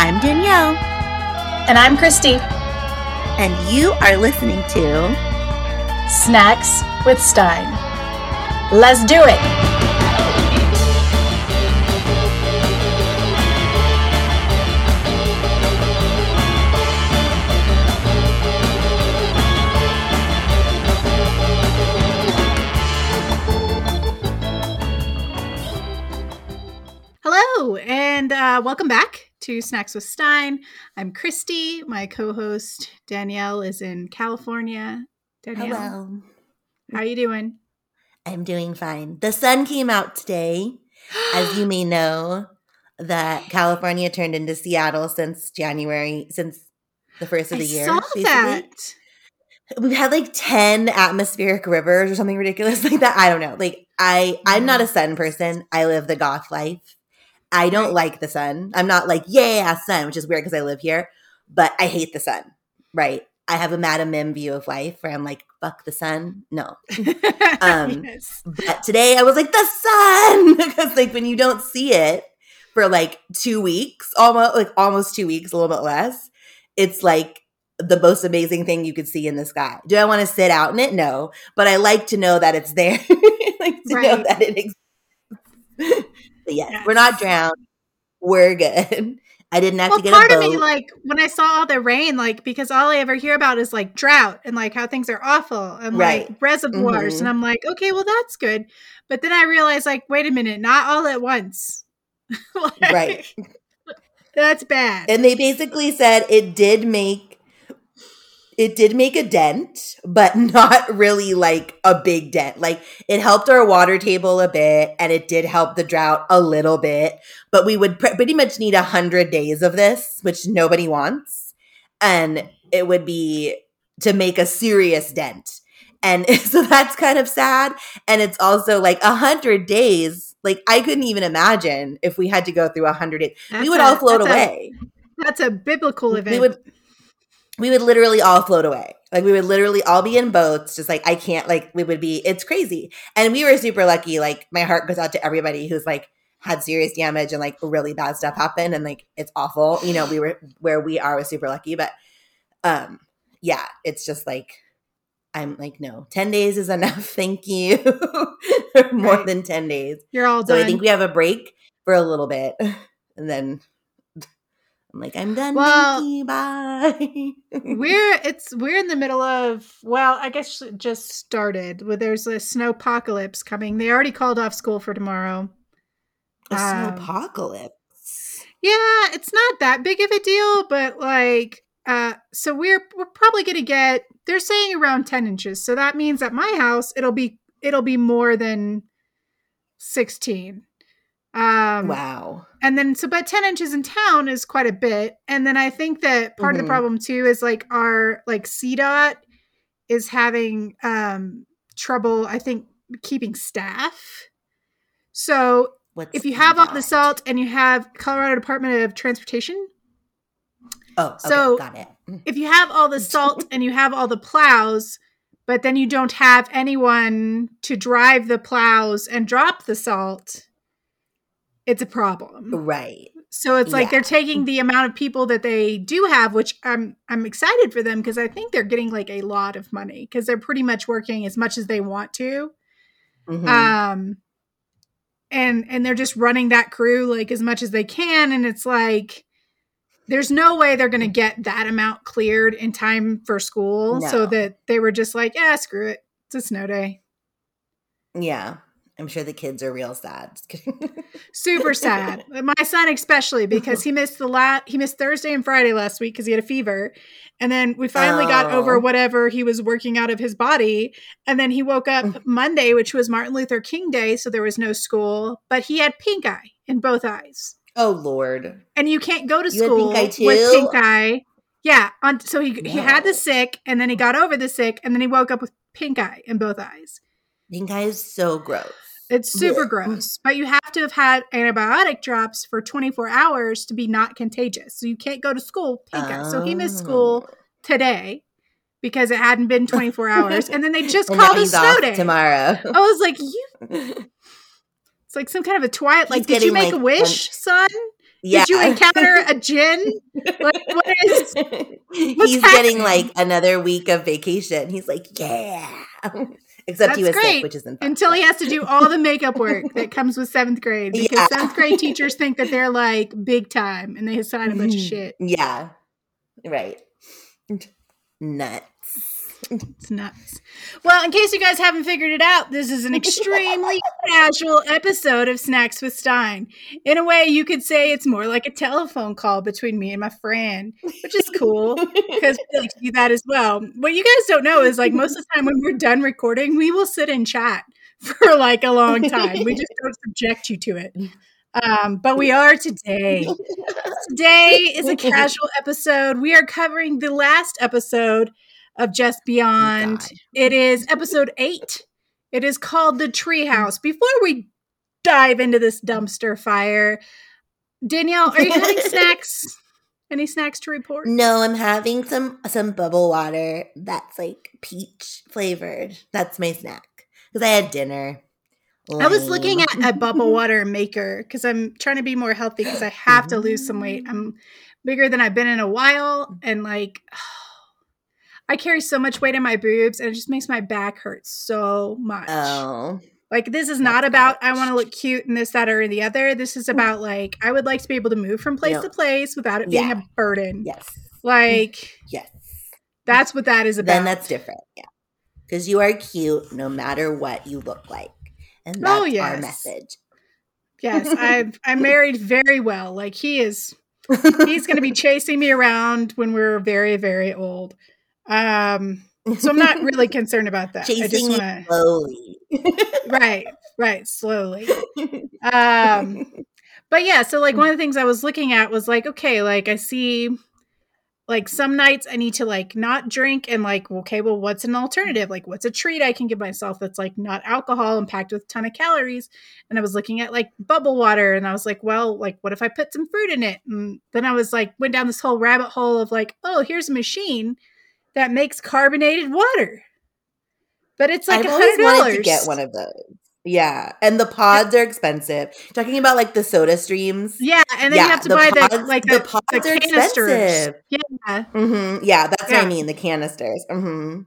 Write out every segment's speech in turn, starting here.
I'm Danielle. And I'm Christy. And you are listening to Snacks with Stine. Let's do it. Hello, and uh, welcome back to Snacks with Stine. I'm Christy. My co-host Danielle is in California. Danielle, Hello. how are you doing? I'm doing fine. The sun came out today. As you may know, that California turned into Seattle since January, since the first of the I year. saw basically. that. We've had like 10 atmospheric rivers or something ridiculous like that. I don't know. Like I I'm not mm-hmm. a sun person. I live the goth life. I don't like the sun. I'm not like, yeah, sun, which is weird because I live here, but I hate the sun. Right. I have a Madam Mim view of life where I'm like, fuck the sun. No. Um, yes. But today I was like, the sun! because like when you don't see it for like two weeks, almost like almost two weeks, a little bit less, it's like the most amazing thing you could see in the sky. Do I want to sit out in it? No. But I like to know that it's there. like to know that it exists. But yes, Yes. we're not drowned. We're good. I didn't have Well, to get part of me, like when I saw all the rain, like because all I ever hear about is like drought and like how things are awful and Right. like reservoirs, Mhm. and I'm like, okay, well that's good. But then I realized, like, wait a minute, not all at once. Like, right. That's bad. And they basically said it did make it did make a dent, but not really like a big dent. Like it helped our water table a bit and it did help the drought a little bit, but we would pre- pretty much need a 100 days of this, which nobody wants. And it would be to make a serious dent. And so that's kind of sad and it's also like a 100 days like I couldn't even imagine if we had to go through a 100 days. we would a- all float that's a- away that's a biblical event. we would we would literally all float away. Like we would literally all be in boats just like i can't like we would be it's crazy. And we were super lucky like my heart goes out to everybody who's like had serious damage and like really bad stuff happen and like it's awful. You know we were where we are was super lucky but um yeah it's just like i'm like no 10 days is enough. Thank you. More Right. than 10 days. You're all done. so i think we have a break for a little bit and then i'm like i'm done Well, thank you bye we're it's we're in the middle of well, I guess just started. Well, there's a snow apocalypse coming. They already called off school for tomorrow. A Um, snowpocalypse. Yeah, it's not that big of a deal, but like uh so we're we're probably gonna get they're saying around 10 inches. So that means at my house it'll be it'll be more than 16. Um wow. and then so but 10 inches in town is quite a bit. And then I think that part of Mhm. the problem too is like our like CDOT is having um trouble, I think, keeping staff. So What's if you have all the salt and you have Colorado Department of Transportation, Oh, okay, So- got it. Mm. if you have all the salt and you have all the plows, but then you don't have anyone to drive the plows and drop the salt, it's a problem. Right. So it's like Yeah. they're taking the amount of people that they do have, which I'm I'm excited for them because I think they're getting like a lot of money because they're pretty much working as much as they want to. Mhm. um and and they're just running that crew like as much as they can and it's like there's no way they're going to get that amount cleared in time for school so that they were just like yeah screw it it's a snow day yeah. I'm sure the kids are real sad. Super sad my son especially because he missed the last he missed thursday and friday last week because he had a fever and then we finally got over Oh. whatever he was working out of his body and then he woke up monday which was martin luther king day so there was no school but he had pink eye in both eyes oh Lord. and you can't go to You school pink with pink eye. Yeah, on, so he he had the sick, and then he got over the sick, and then he woke up with pink eye in both eyes. Pink eye is so gross. It's super Blech. gross, but you have to have had antibiotic drops for 24 hours to be not contagious. So you can't go to school eye. So he missed school Oh. today because it hadn't been 24 hours, and then they just And called a snow day. tomorrow. I was like, you. It's like some kind of a twilight. Like, did you make a like, wish, son? Yeah. Did you encounter a gin? Like, what is? He's getting like another week of vacation. He's like, yeah. Except he That's was great. sick, which isn't Until he has to do all the makeup work that comes with seventh grade, because Yeah. seventh grade teachers think that they're like big time, and they assign a bunch of Mhm. shit. Yeah. Right. Nuts. It's nuts. Well, in case you guys haven't figured it out, this is an extremely casual episode of Snacks with Stine. In a way, you could say it's more like a telephone call between me and my friend, which is cool because we like to do that as well. What you guys don't know is like most of the time when we're done recording, we will sit and chat for like a long time. We just don't subject you to it. Um, but we are today. Today is a casual episode. We are covering the last episode of Just Beyond. God. It is episode eight. It is called The Treehouse. Before we dive into this dumpster fire, Danielle, are you having snacks? Any snacks to report? No, I'm having some some bubble water that's like peach flavored. That's my snack because I had dinner. I was looking at a bubble water maker because I'm trying to be more healthy because I have to lose some weight. I'm bigger than I've been in a while, and like I carry so much weight in my boobs, and it just makes my back hurt so much. Oh, Like this is not about I want to look cute and this, that, or the other. This is mm. about like I would like to be able to move from place to place without it being a burden. yes, Like yes. that's what that is about. Then that's different. Yeah, because you are cute no matter what you look like, and oh, that's Oh, our message. yes, I've I'm married very well. Like he is he's going to be chasing me around when we're very very old. Um so I'm not really concerned about that. I just want to slowly. right, right, slowly. Um but yeah, so like one of the things I was looking at was like okay, like I see like some nights I need to like not drink and like okay, well what's an alternative? Like what's a treat I can give myself that's like not alcohol and packed with a ton of calories? And I was looking at like bubble water and I was like, well, like what if I put some fruit in it? And then I was like went down this whole rabbit hole of like, oh, here's a machine that makes carbonated water. But it's like I've a always hundred wanted dollars. to get one of those. Yeah, and the pods are expensive. Talking about like the Soda Streams. Yeah, and then you have to the buy the pods- like the the, pods the are canisters. expensive. Yeah, hmm Yeah, that's what I mean. The canisters. hmm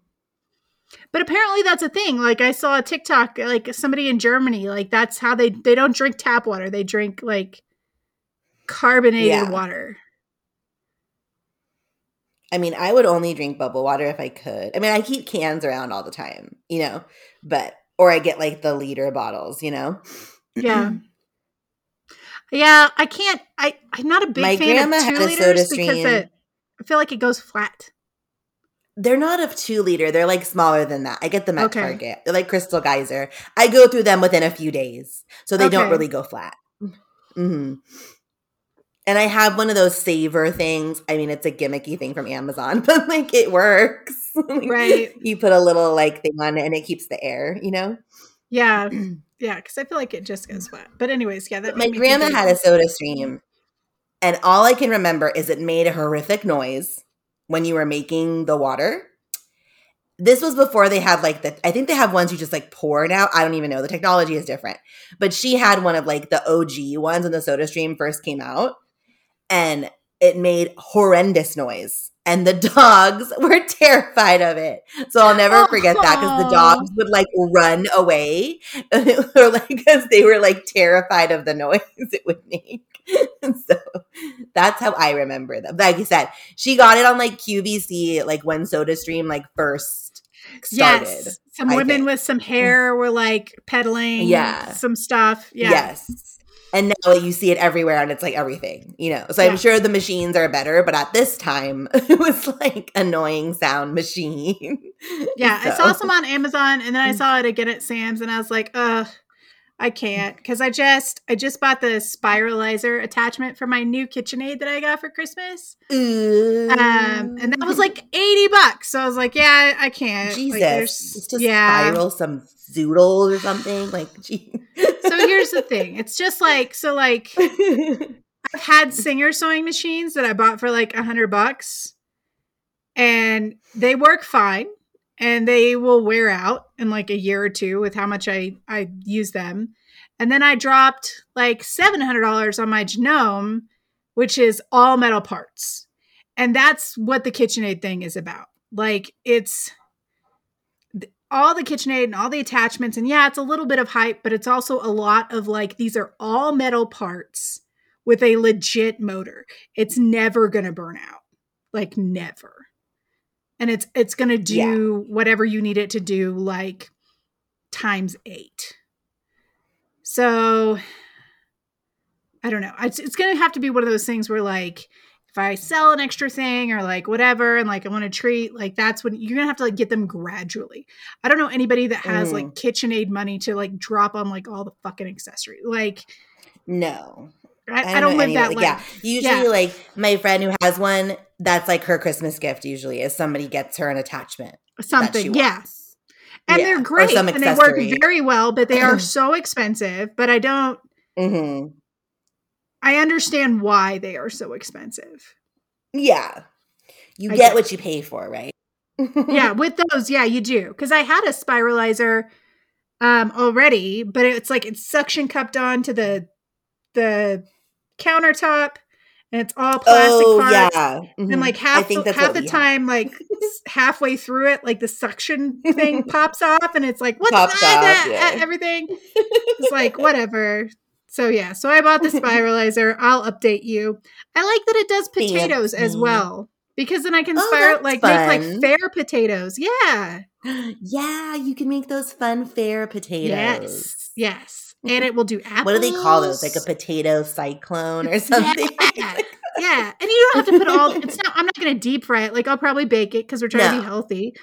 but apparently that's a thing. Like I saw a TikTok, like somebody in Germany, like that's how they they don't drink tap water; they drink like carbonated Yeah. water. I mean, I would only drink bubble water if I could. I mean, I keep cans around all the time, you know, but or I get like the liter bottles, you know. Yeah. Yeah, I can't. I I'm not a big My fan grandma of two a liters Soda because it. I feel like it goes flat. They're not of two liter. They're like smaller than that. I get them at Okay. Target. They're like Crystal Geyser. I go through them within a few days, so they don't really go flat. hmm And I have one of those saver things. I mean, it's a gimmicky thing from Amazon, but like it works. Right. You put a little like thing on it, and it keeps the air. You know. Yeah, yeah, because I feel like it just goes wet. But anyways, yeah, that My made me think grandma had a soda stream, and all I can remember is it made a horrific noise when you were making the water. This was before they had like the, I think they have ones you just like pour now. I don't even know. The technology is different. But she had one of like the OG ones when the soda stream first came out, and it made horrendous noise. And the dogs were terrified of it. So I'll never oh, forget that because the dogs would like run away or like because they were like terrified of the noise it would make. so that's how I remember them. Like you said, she got it on like QVC, like when SodaStream like first started. Yes, some I women think. with some mm. hair were like peddling, Yeah. some stuff. Yeah, Yes. And now you see it everywhere and it's like everything, you know. So I'm sure the machines are better, but at this time it was like annoying sound machine. yeah. I saw some on Amazon, and then I mm. saw it again at Sam's, and I was like, ugh. I can't because I just I just bought the spiralizer attachment for my new KitchenAid that I got for Christmas, um, and that was like eighty bucks. So I was like, yeah, I can't. Like, Jesus. there's- Just yeah. spiral some zoodles or something. Like gee. So here's the thing: it's just like so like I've had Singer sewing machines that I bought for like a hundred bucks, and they work fine, and they will wear out in like a year or two with how much I I use them. And then I dropped like seven hundred dollars on my Janome, which is all metal parts. And that's what the KitchenAid thing is about. Like it's all the KitchenAid and all the attachments. And yeah, it's a little bit of hype, but it's also a lot of like these are all metal parts with a legit motor. It's never going to burn out. Like never. And it's it's going to do whatever you need it to do like times 8. So I don't know. It's it's going to have to be one of those things where like if I sell an extra thing or like whatever and like I want to treat, like that's when you're gonna have to like get them gradually. I don't know anybody that has like mm. KitchenAid money to like drop on like all the fucking accessory. Like No. I, I don't, live that life. Yeah. Usually, Yeah. like my friend who has one, that's like her Christmas gift. Usually, is somebody gets her an attachment. Something, yeah. And Yeah, they're great and they work very well, but they are so expensive. But I don't hmm I understand why they are so expensive. Yeah. You I get do. what you pay for, right? yeah, with those, yeah, you do. Because I had a spiralizer um already, but it's like it's suction cupped on to the the countertop and it's all plastic oh parts. yeah. Mhm. And like half the, half the we have. time, like halfway through it, like the suction thing pops off, and it's like, what's Pops that? off, yeah. Everything. It's like whatever. So yeah, so I bought the spiralizer. I'll update you. I like that it does potatoes as well because then I can Oh, spiral that's like make like fair potatoes. Yeah. yeah, you can make those fun fair potatoes. Yes. Yes. And it will do apples. What do they call those? Like a potato cyclone or something? Yeah. yeah. And you don't have to put all it's not I'm not gonna deep fry it. Like I'll probably bake it because we're trying to be healthy.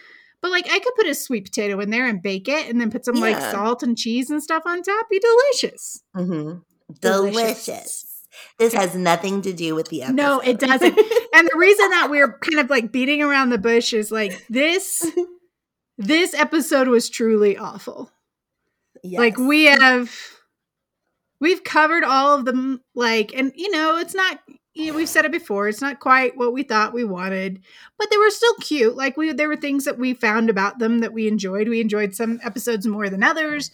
But like I could put a sweet potato in there and bake it and then put some like salt and cheese and stuff on top. Be delicious. hmm Delicious. Delicious. This has nothing to do with the episode. No, it doesn't. And the reason that we're kind of like beating around the bush is like this this episode was truly awful. Like we have we've covered all of them like and you know, it's not you know, we've said it before, it's not quite what we thought we wanted, but they were still cute. Like we there were things that we found about them that we enjoyed. We enjoyed some episodes more than others.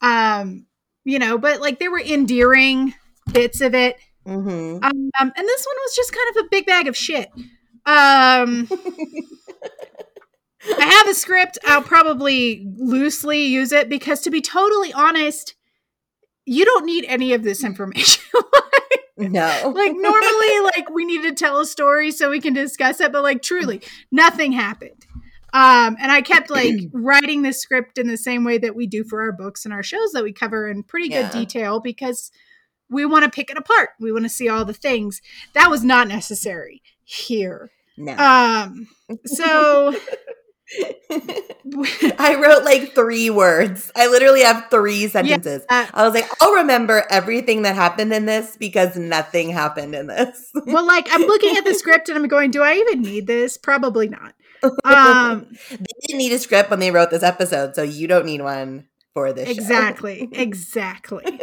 Um, you know, but like there were endearing bits of it. Mhm. Um, and this one was just kind of a big bag of shit. Um, I have a script. I'll probably loosely use it because, to be totally honest, you don't need any of this information. No. like normally, like we need to tell a story so we can discuss it, but like truly, nothing happened. Um, and I kept like writing the script in the same way that we do for our books and our shows that we cover in pretty good Yeah. detail because we want to pick it apart. We want to see all the things. That was not necessary here. no. Um, so I wrote like three words. I literally have three sentences. uh, I was like, I'll remember everything that happened in this because nothing happened in this. well, like I'm looking at the script and I'm going, do I even need this? Probably not. Um, they didn't need a script when they wrote this episode, so you don't need one for this. show. exactly, exactly.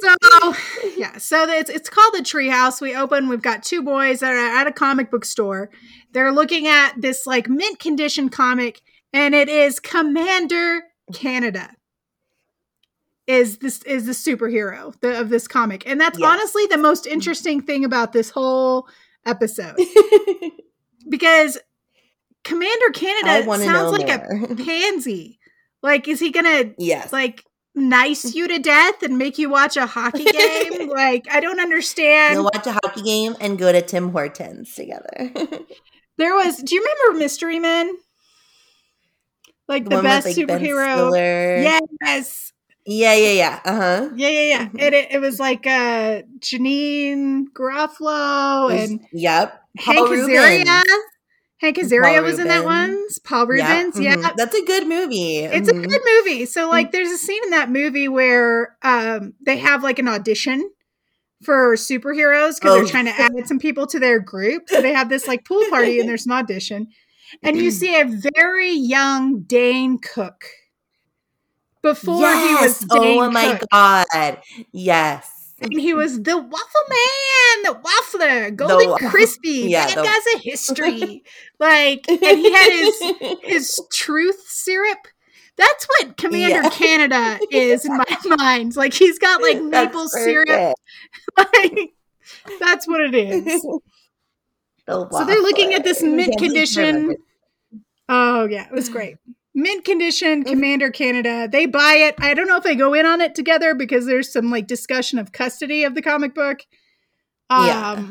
So yeah, so it's it's called the Treehouse. We open. We've got two boys that are at a comic book store. They're looking at this like mint condition comic, and it is Commander Canada. Is this is the superhero the, of this comic, and that's honestly the most interesting thing about this whole episode because Commander Canada want to know sounds like more. a pansy. Like, is he gonna yes. like nice you to death and make you watch a hockey game? like, I don't understand. We'll watch a hockey game and go to Tim Hortons together. there was. Do you remember Mystery Men? Like the, one best with, like, superhero. Yes. Yeah, yeah, yeah. Uh huh. Yeah, yeah, yeah. It, it, it was like uh Janeane Garofalo and Yep. Hank Paul Azaria. Reubens. Hank Azaria was in that one. Paul Reubens. Yeah. mhm. That's a good movie. It's a Mhm. good movie. So like there's a scene in that movie where um they have like an audition for superheroes because Oh. they're trying to add some people to their group. So they have this like pool party and there's an audition. And you see a very young Dane Cook before he was Yes. Dane oh my Cook. god. Yes. And he was the waffle man, the waffler, golden wa- crispy. yeah, that the- guy's a history. like, and he had his his truth syrup. That's what Commander Yeah. Canada is in my mind. Like he's got like maple syrup. Like That's what it is. The So they're looking at this mint Can't believe I remember. condition. Oh yeah, it was great. Mint condition, Commander Canada. They buy it. I don't know if they go in on it together because there's some like discussion of custody of the comic book. Um, Yeah.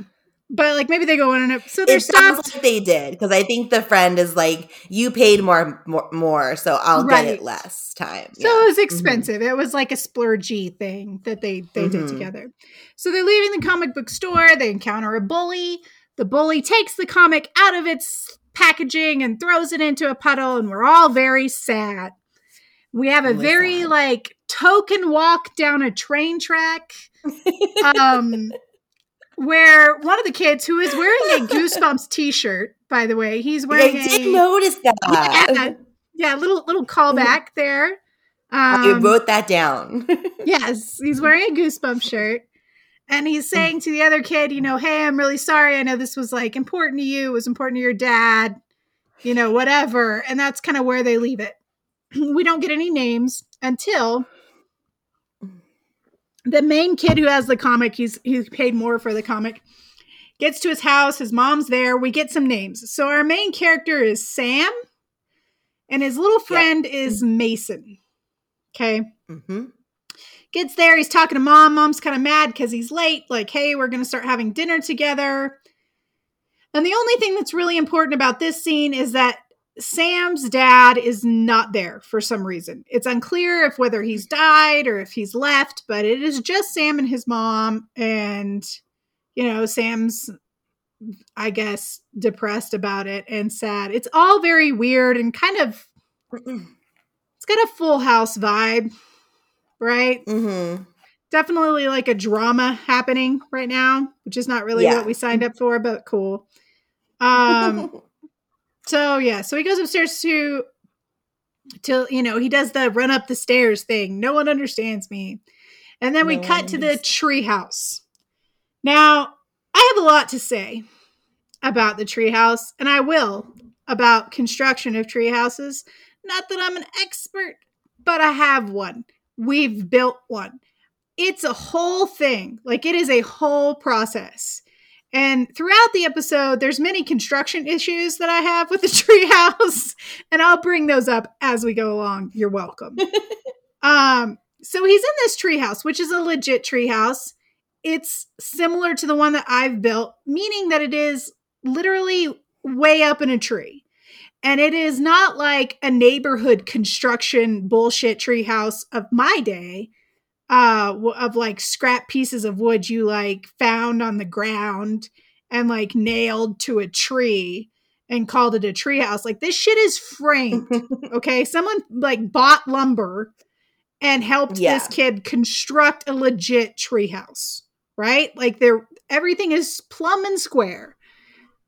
but like maybe they go in on it. So they're It sounds stopped. like they did because I think the friend is like, "You paid more, more, more so I'll get it less time." So Yeah. it was expensive. It was like a splurgy thing that they they did Mhm. together. So they're leaving the comic book store. They encounter a bully. The bully takes the comic out of its packaging and throws it into a puddle, and we're all very sad. We have a Really very sad. like token walk down a train track. Um where one of the kids who is wearing a Goosebumps t-shirt, by the way, he's wearing. I did a notice that. yeah, yeah, little little callback there. I Um, wrote that down. Yes, he's wearing a goosebump shirt. And he's saying to the other kid, you know, hey, I'm really sorry. I know this was like important to you. It was important to your dad, you know, whatever. And that's kind of where they leave it. we don't get any names until the main kid who has the comic, he's he's paid more for the comic, gets to his house. His mom's there. We get some names. So our main character is Sam, and his little friend is Mason. Okay hmm gets there he's talking to mom mom's kind of mad because he's late like hey we're going to start having dinner together. And the only thing that's really important about this scene is that sam's dad is not there for some reason. It's unclear if whether he's died or if he's left but it is just sam and his mom and you know sam's i guess depressed about it and sad. It's all very weird and kind of it's got a full house vibe right Mm-hmm. definitely like a drama happening right now, which is not really Yeah. what we signed up for, but cool. Um, so yeah, so he goes upstairs to till you know he does the run up the stairs thing. No one understands me, and then we cut to the understands. tree house. Now I have a lot to say about the tree house, and I will about construction of tree houses. Not that I'm an expert, but I have one. We've built one. It's a whole thing like it is a whole process. And throughout the episode there's many construction issues that i have with the treehouse and i'll bring those up as we go along. You're welcome. Um so he's in this treehouse which is a legit treehouse. It's similar to the one that i've built meaning that it is literally way up in a tree and it is not like a neighborhood construction bullshit treehouse of my day uh of like scrap pieces of wood you like found on the ground and like nailed to a tree and called it a treehouse. Like this shit is framed. Okay, someone like bought lumber and helped Yeah. this kid construct a legit treehouse. Right? Like there, everything is plumb and square.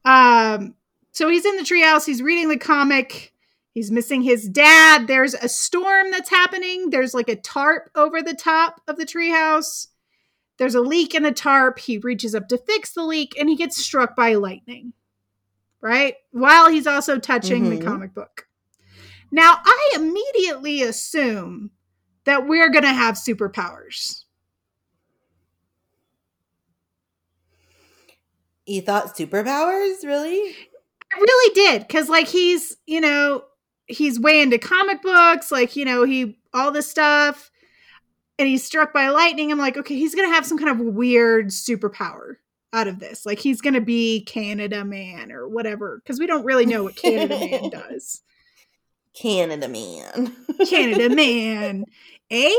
Um, so he's in the treehouse. He's reading the comic. He's missing his dad. There's a storm that's happening. There's like a tarp over the top of the treehouse. There's a leak in the tarp. He reaches up to fix the leak and he gets struck by lightning. Right? While he's also touching Mhm. the comic book. Now, I immediately assume that we're going to have superpowers. you thought superpowers, really? I really did because like he's you know he's way into comic books like you know he all this stuff and he's struck by lightning i'm like okay he's gonna have some kind of weird superpower out of this like he's gonna be canada man or whatever because we don't really know what canada man does. Canada man. canada man eh?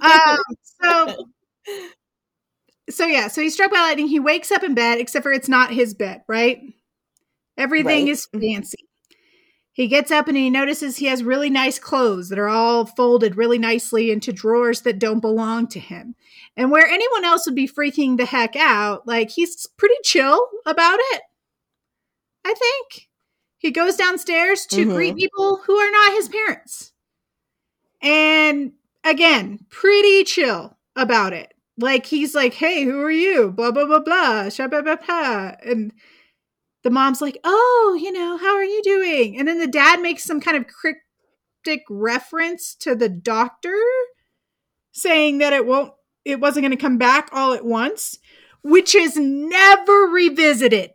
Um so so yeah so he's struck by lightning he wakes up in bed except for it's not his bed right everything Right. is fancy he gets up and he notices he has really nice clothes that are all folded really nicely into drawers that don't belong to him and where anyone else would be freaking the heck out like he's pretty chill about it i think he goes downstairs to Mhm. greet people who are not his parents and again, pretty chill about it. Like he's like, "Hey, who are you?" Blah blah blah blah. Sha blah blah blah. And the mom's like, "Oh, you know, how are you doing?" And then the dad makes some kind of cryptic reference to the doctor, saying that it won't, it wasn't going to come back all at once. which is never revisited.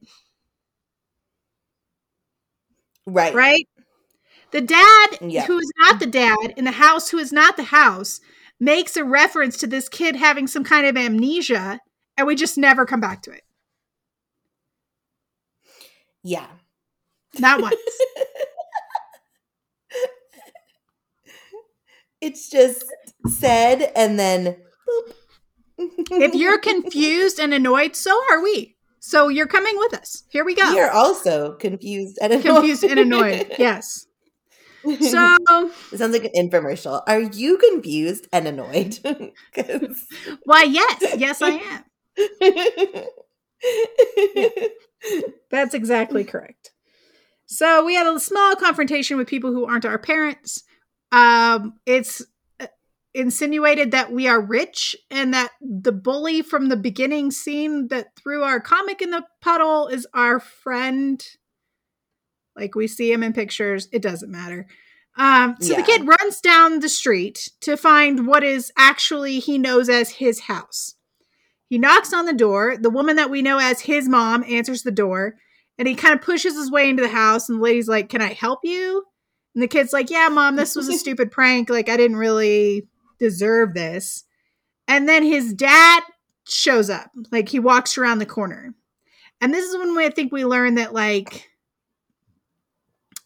Right. Right? The dad, Yeah. who is not the dad, in the house, who is not the house, makes a reference to this kid having some kind of amnesia, and we just never come back to it. Yeah. Not once. It's just said and then boop. if you're confused and annoyed, so are we. So you're coming with us. Here we go. We are also confused and annoyed. confused and annoyed. Yes. So it sounds like an infomercial. Are you confused and annoyed? why yes, yes I am. That's exactly correct. So we had a small confrontation with people who aren't our parents. Um, it's uh, insinuated that we are rich and that the bully from the beginning scene that threw our comic in the puddle is our friend. Like we see him in pictures. It doesn't matter. Um, so the kid runs down the street to find what is actually he knows as his house. He knocks on the door. The woman that we know as his mom answers the door and he kind of pushes his way into the house. And the lady's like, Can I help you? And the kid's like, Yeah, mom, this was a stupid prank. Like, I didn't really deserve this. And then his dad shows up. Like, he walks around the corner. And this is when we, I think we learn that, like,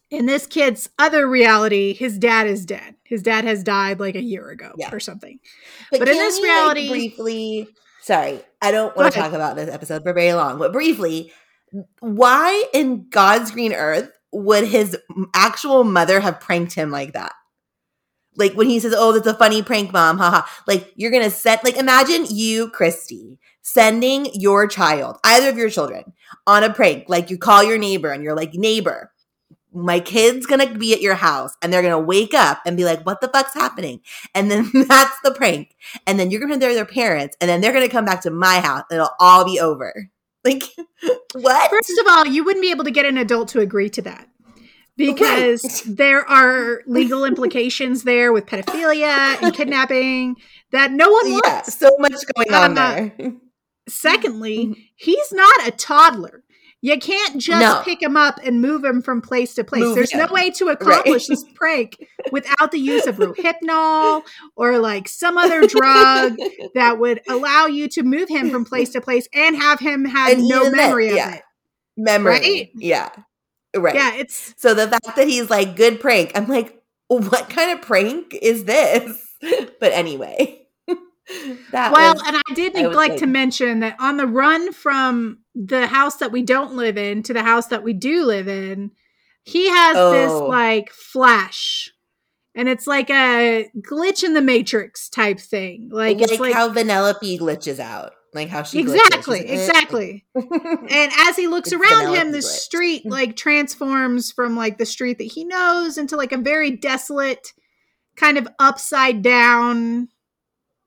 in this kid's other reality, his dad is dead. His dad has died like a year ago Yeah. or something. But in this we, like, reality- briefly, sorry, I don't want to talk about this episode for very long, but briefly, why in God's green earth would his actual mother have pranked him like that? Like when he says, "Oh, that's a funny prank, mom," haha. Like you're gonna set, like imagine you, Christy, sending your child, either of your children, on a prank. Like you call your neighbor and you're like, "Neighbor, my kid's gonna be at your house," and they're gonna wake up and be like, "What the fuck's happening?" And then that's the prank and then you're gonna there their parents, and then they're gonna come back to my house, and it'll all be over. Like what? First of all, you wouldn't be able to get an adult to agree to that because Right. there are legal implications there with pedophilia and kidnapping that no one yeah, wants. so much going on Uh, there. Secondly, he's not a toddler. You can't just No. pick him up and move him from place to place. Move There's no way to accomplish this prank without the use of rohypnol or like some other drug that would allow you to move him from place to place and have him have And no memory of yeah. it. Memory, Right? yeah, right. Yeah, it's So the fact that he's like good prank, I'm like, what kind of prank is this? But anyway, that well, was and I did neglect say- to mention that on the run from the house that we don't live in to the house that we do live in, he has this Oh. like flash. And it's like a glitch in the matrix type thing. Like, like, it's like how Vanellope glitches out, like how she exactly, like, eh. exactly. And as he looks It's around him, Vanellope the street like transforms from like the street that he knows into like a very desolate, kind of upside down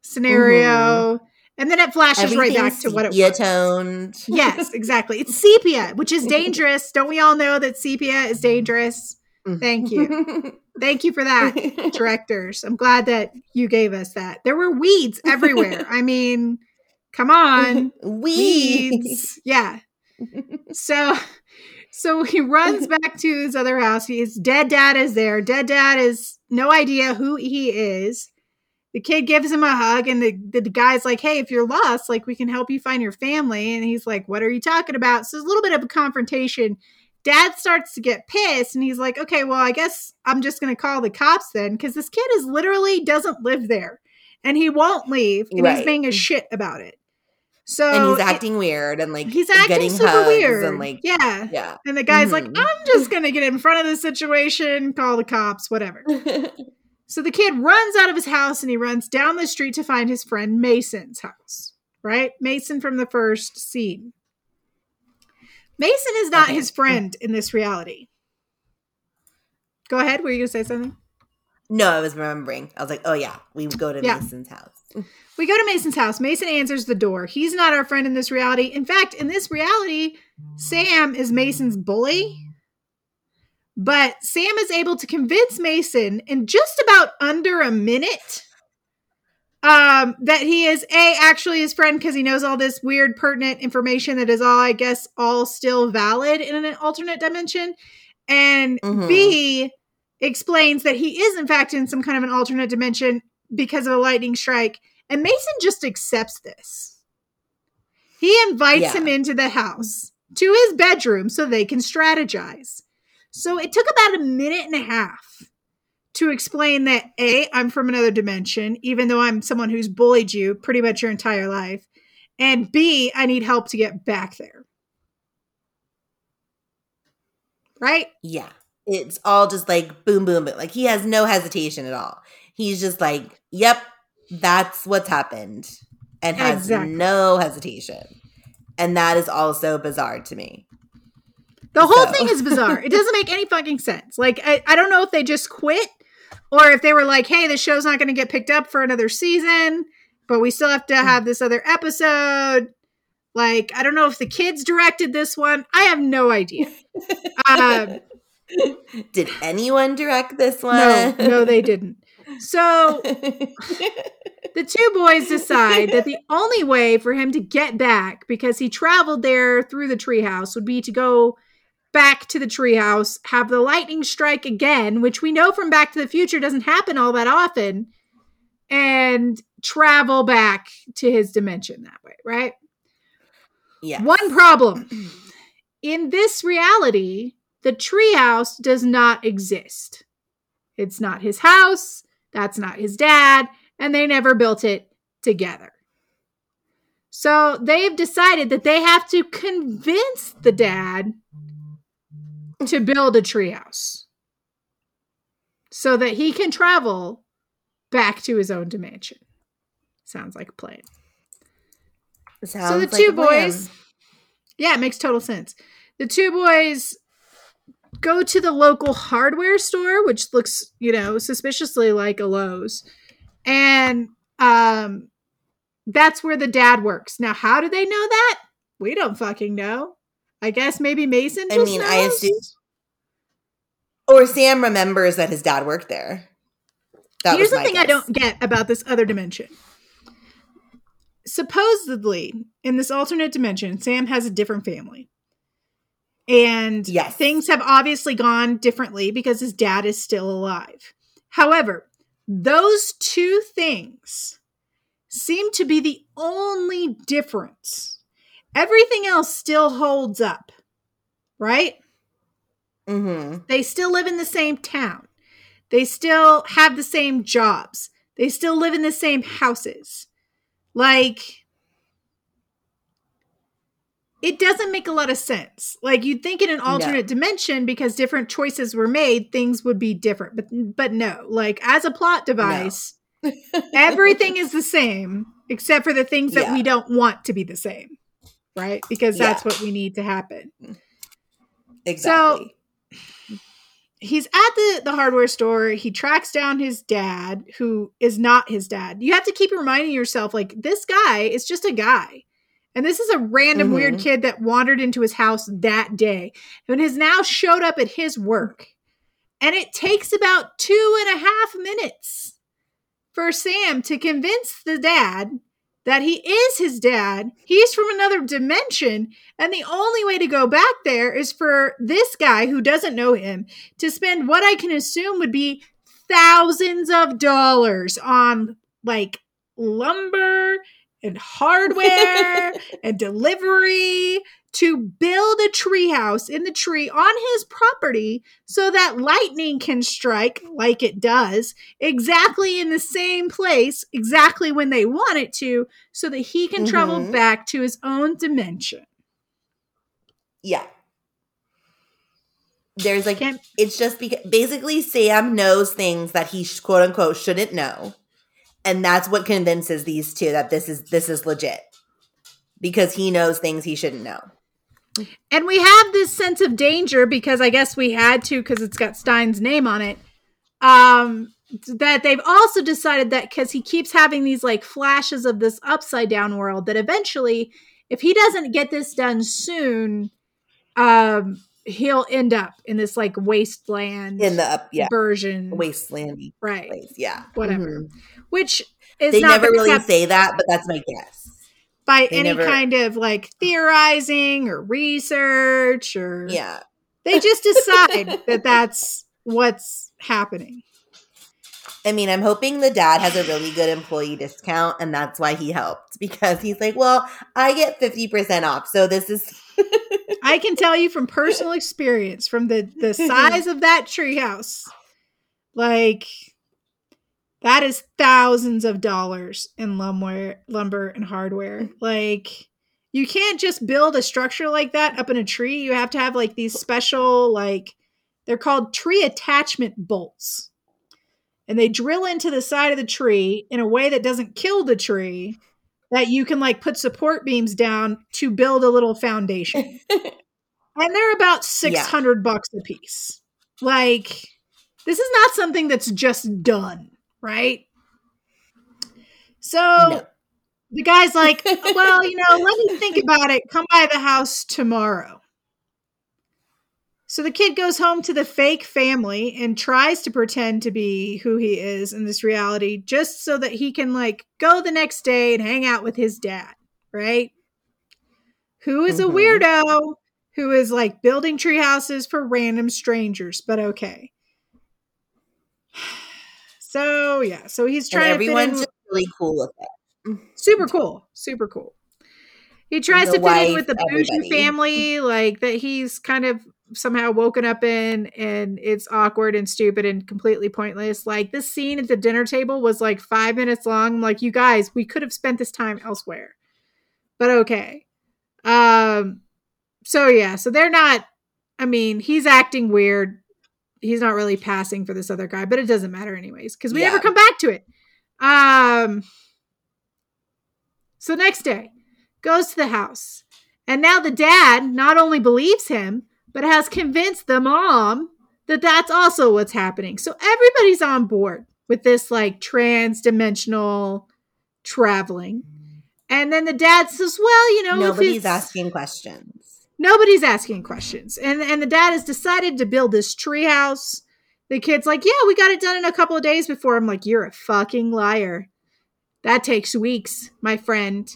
scenario. Mm-hmm. And then it flashes right back to what it was. toned. Yes, exactly. It's sepia, which is dangerous. Don't we all know that sepia is dangerous? Mm-hmm. Thank you. Thank you for that, directors. I'm glad that you gave us that. There were weeds everywhere. I mean, come on. Weeds. Weeds. Yeah. So so he runs back to his other house. His dead dad is there. Dead dad is no idea who he is. The kid gives him a hug, and the, the guy's like, Hey, if you're lost, like we can help you find your family. And he's like, What are you talking about? So there's a little bit of a confrontation. Dad starts to get pissed, and he's like, Okay, well, I guess I'm just gonna call the cops then, because this kid is literally doesn't live there. And he won't leave, and he's being a shit about it. So and he's it- acting weird and like he's acting super weird. and like yeah. yeah. And the guy's like, Mhm. I'm just going to get in front of the situation, call the cops, whatever. So the kid runs out of his house and he runs down the street to find his friend Mason's house, right? Mason from the first scene. Mason is not Okay. his friend in this reality. Go ahead. Were you going to say something? no, I was remembering. I was like, oh yeah, we go to Yeah. Mason's house. We go to Mason's house. Mason answers the door. He's not our friend in this reality. In fact, in this reality, Sam is Mason's bully. But Sam is able to convince Mason in just about under a minute um that he is a actually his friend because he knows all this weird pertinent information that is all i guess all still valid in an alternate dimension and Mhm. b explains that he is in fact in some kind of an alternate dimension because of a lightning strike and mason just accepts this he invites Yeah. him into the house to his bedroom so they can strategize so it took about a minute and a half to explain that A, I'm from another dimension, even though I'm someone who's bullied you pretty much your entire life. And B, I need help to get back there. Right? Yeah. It's all just like boom, boom, boom. Like he has no hesitation at all. He's just like, yep, that's what's happened. And has Exactly. no hesitation. And that is also bizarre to me. The whole So- thing is bizarre. It doesn't make any fucking sense. Like, I, I don't know if they just quit or if they were like, hey, the show's not going to get picked up for another season, but we still have to have this other episode. Like, I don't know if the kids directed this one. I have no idea. Um, Did anyone direct this one? no, no, they didn't. So the two boys decide that the only way for him to get back, because he traveled there through the treehouse, would be to go back to the treehouse, have the lightning strike again, which we know from Back to the Future doesn't happen all that often, and travel back to his dimension that way, right? yeah. One problem. In this reality, the treehouse does not exist. It's not his house, that's not his dad, and they never built it together. So they've decided that they have to convince the dad to build a treehouse so that he can travel back to his own dimension. Sounds like a plan. Sounds so the like two a plan. boys yeah it makes total sense the two boys go to the local hardware store which looks you know suspiciously like a lowes and um that's where the dad works now how do they know that we don't fucking know i guess maybe mason I mean, I assume- Or Sam remembers that his dad worked there. That Here's was the thing I don't get about this other dimension. Supposedly, in this alternate dimension, Sam has a different family. And Yes. things have obviously gone differently because his dad is still alive. However, those two things seem to be the only difference. Everything else still holds up, right? Mhm. They still live in the same town. They still have the same jobs. They still live in the same houses. Like, it doesn't make a lot of sense. Like, you'd think in an alternate dimension, because different choices were made, things would be different. But, but no, like, as a plot device, everything is the same except for the things that Yeah. we don't want to be the same, right? Because that's Yeah. what we need to happen. Exactly. So he's at the, the hardware store. He tracks down his dad, who is not his dad. You have to keep reminding yourself, like, this guy is just a guy. And this is a random weird Mhm. kid that wandered into his house that day and has now showed up at his work. And it takes about two and a half minutes for Sam to convince the dad that he is his dad. He's from another dimension. And the only way to go back there is for this guy who doesn't know him to spend what I can assume would be thousands of dollars on like lumber and hardware and delivery to build a treehouse in the tree on his property so that lightning can strike like it does exactly in the same place exactly when they want it to so that he can travel Mhm. back to his own dimension yeah. There's like Can't- it's just because basically Sam knows things that he quote unquote shouldn't know, and that's what convinces these two that this is this is legit because he knows things he shouldn't know. And we have this sense of danger because I guess we had to because it's got Stine's name on it. Um, that they've also decided that because he keeps having these like flashes of this upside down world, that eventually, if he doesn't get this done soon, um, he'll end up in this like wasteland In the up, yeah, version, wastelandy right? place, yeah, Whatever. Mhm. Which is they not never really kept say that, but that's my guess. by they any never- kind of like theorizing or research or Yeah. they just decide that that's what's happening. I mean, I'm hoping the dad has a really good employee discount and that's why he helped because he's like, well, I get 50% off. So this is I can tell you from personal experience, from the the size of that treehouse, like that is thousands of dollars in lumber, lumber and hardware. Mm-hmm. Like you can't just build a structure like that up in a tree. You have to have like these special, like they're called tree attachment bolts, and they drill into the side of the tree in a way that doesn't kill the tree. That you can like put support beams down to build a little foundation. And they're about 600 bucks a piece. Like this is not something that's just done right? So No. the guy's like well you know let me think about it. Come by the house tomorrow so the kid goes home to the fake family and tries to pretend to be who he is in this reality just so that he can like go the next day and hang out with his dad right who is a Mhm. weirdo who is like building tree houses for random strangers, but okay. So yeah, so he's and trying to everyone's really cool with it. Super cool, super cool. He tries The to fit in with the bougie everybody. family, like that he's kind of somehow woken up in, and it's awkward and stupid and completely pointless. Like this scene at the dinner table was like five minutes long. I'm like, you guys, we could have spent this time elsewhere, but okay. Um, so yeah, so they're not. I mean, he's acting weird. He's not really passing for this other guy, but it doesn't matter anyways because we never come back to it. Um. So next day, goes to the house, and now the dad not only believes him, but has convinced the mom that that's also what's happening. So everybody's on board with this like trans-dimensional traveling. And then the dad says, "Well, you know, Nobody's asking questions. nobody's asking questions and and the dad has decided to build this treehouse the kid's like yeah we got it done in a couple of days before i'm like you're a fucking liar that takes weeks my friend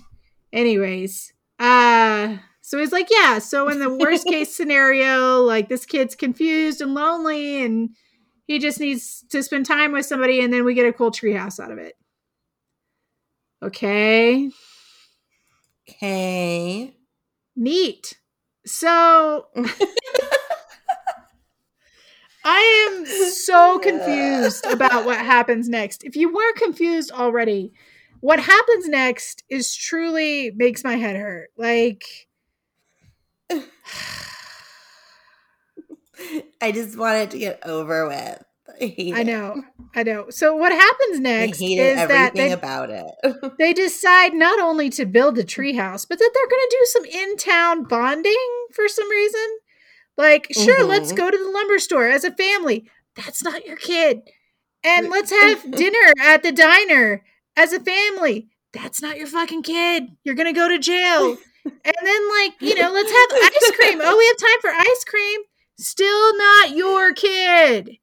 anyways uh so he's like yeah so in the worst case scenario like this kid's confused and lonely and he just needs to spend time with somebody and then we get a cool treehouse out of it okay Okay. Neat. So I am so confused about what happens next. If you were confused already, what happens next is truly makes my head hurt. Like I just wanted to get over with. I I it. know, I know. So what happens next is that everything they, about it. they decide not only to build a treehouse, but that they're going to do some in-town bonding for some reason. Like, sure, let's Mhm. go to the lumber store as a family. That's not your kid. And let's have dinner at the diner as a family. That's not your fucking kid. You're going to go to jail. And then, like, you know, let's have ice cream. Oh, we have time for ice cream. Still not your kid.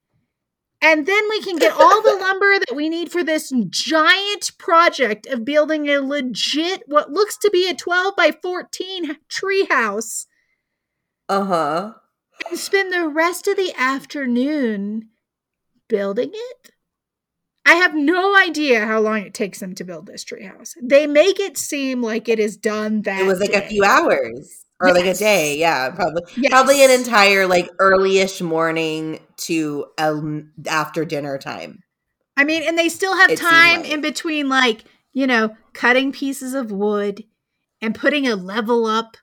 And then we can get all the lumber that we need for this giant project of building a legit, what looks to be a 12 by 14 tree house, uh huh. and spend the rest of the afternoon building it. I have no idea how long it takes them to build this tree house. They make it seem like it is done that It was like a few hours or like a day. Yeah, probably. Yes. Probably an entire like early-ish morning to um, after dinner time. I mean, and they still have It time like. in between, like, you know, cutting pieces of wood and putting a level up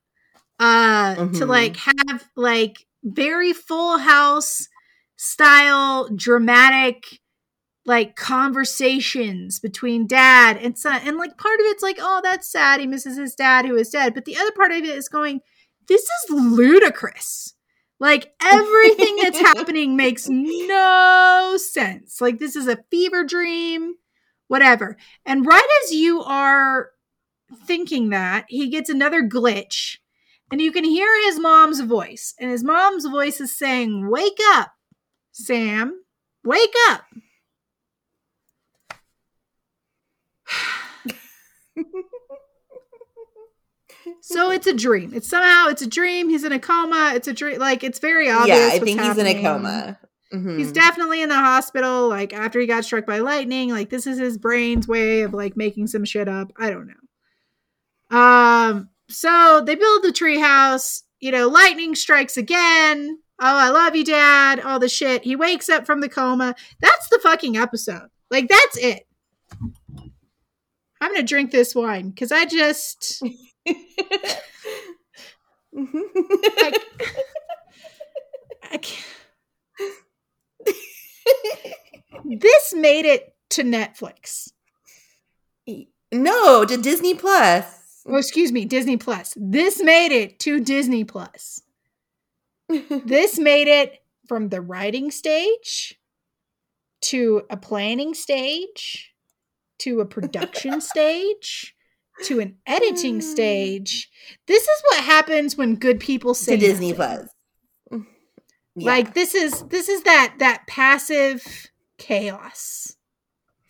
uh to Mhm. like have like very full house style dramatic like conversations between dad and son and like part of it's like oh that's sad he misses his dad who is dead but the other part of it is going this is ludicrous. Like everything that's happening makes no sense. Like this is a fever dream whatever. And right as you are thinking that he gets another glitch and you can hear his mom's voice and his mom's voice is saying wake up sam. Wake up So it's a dream. It's somehow it's a dream. He's in a coma. It's a dream. Like it's very obvious. yeah, I think he's in a coma. Mhm. He's definitely in the hospital. Like after he got struck by lightning. Like this is his brain's way of like making some shit up. I don't know. Um. So they build the treehouse. You know, lightning strikes again. Oh, I love you, Dad. All the shit. He wakes up from the coma. That's the fucking episode. Like that's it. I'm gonna drink this wine because I just I, I can't. this made it to Netflix. no, to Disney Plus. Oh, excuse me, Disney Plus. This made it to Disney Plus. This made it from the writing stage to a planning stage to a production stage to an editing stage. This is what happens when good people say to Disney. Plus. Yeah. Like this is this is that that passive chaos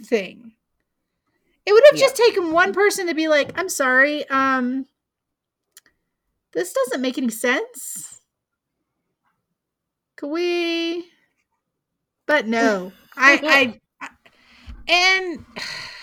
thing. It would have Yeah. just taken one person to be like, "I'm sorry, um this doesn't make any sense." Could we But no. I I, I and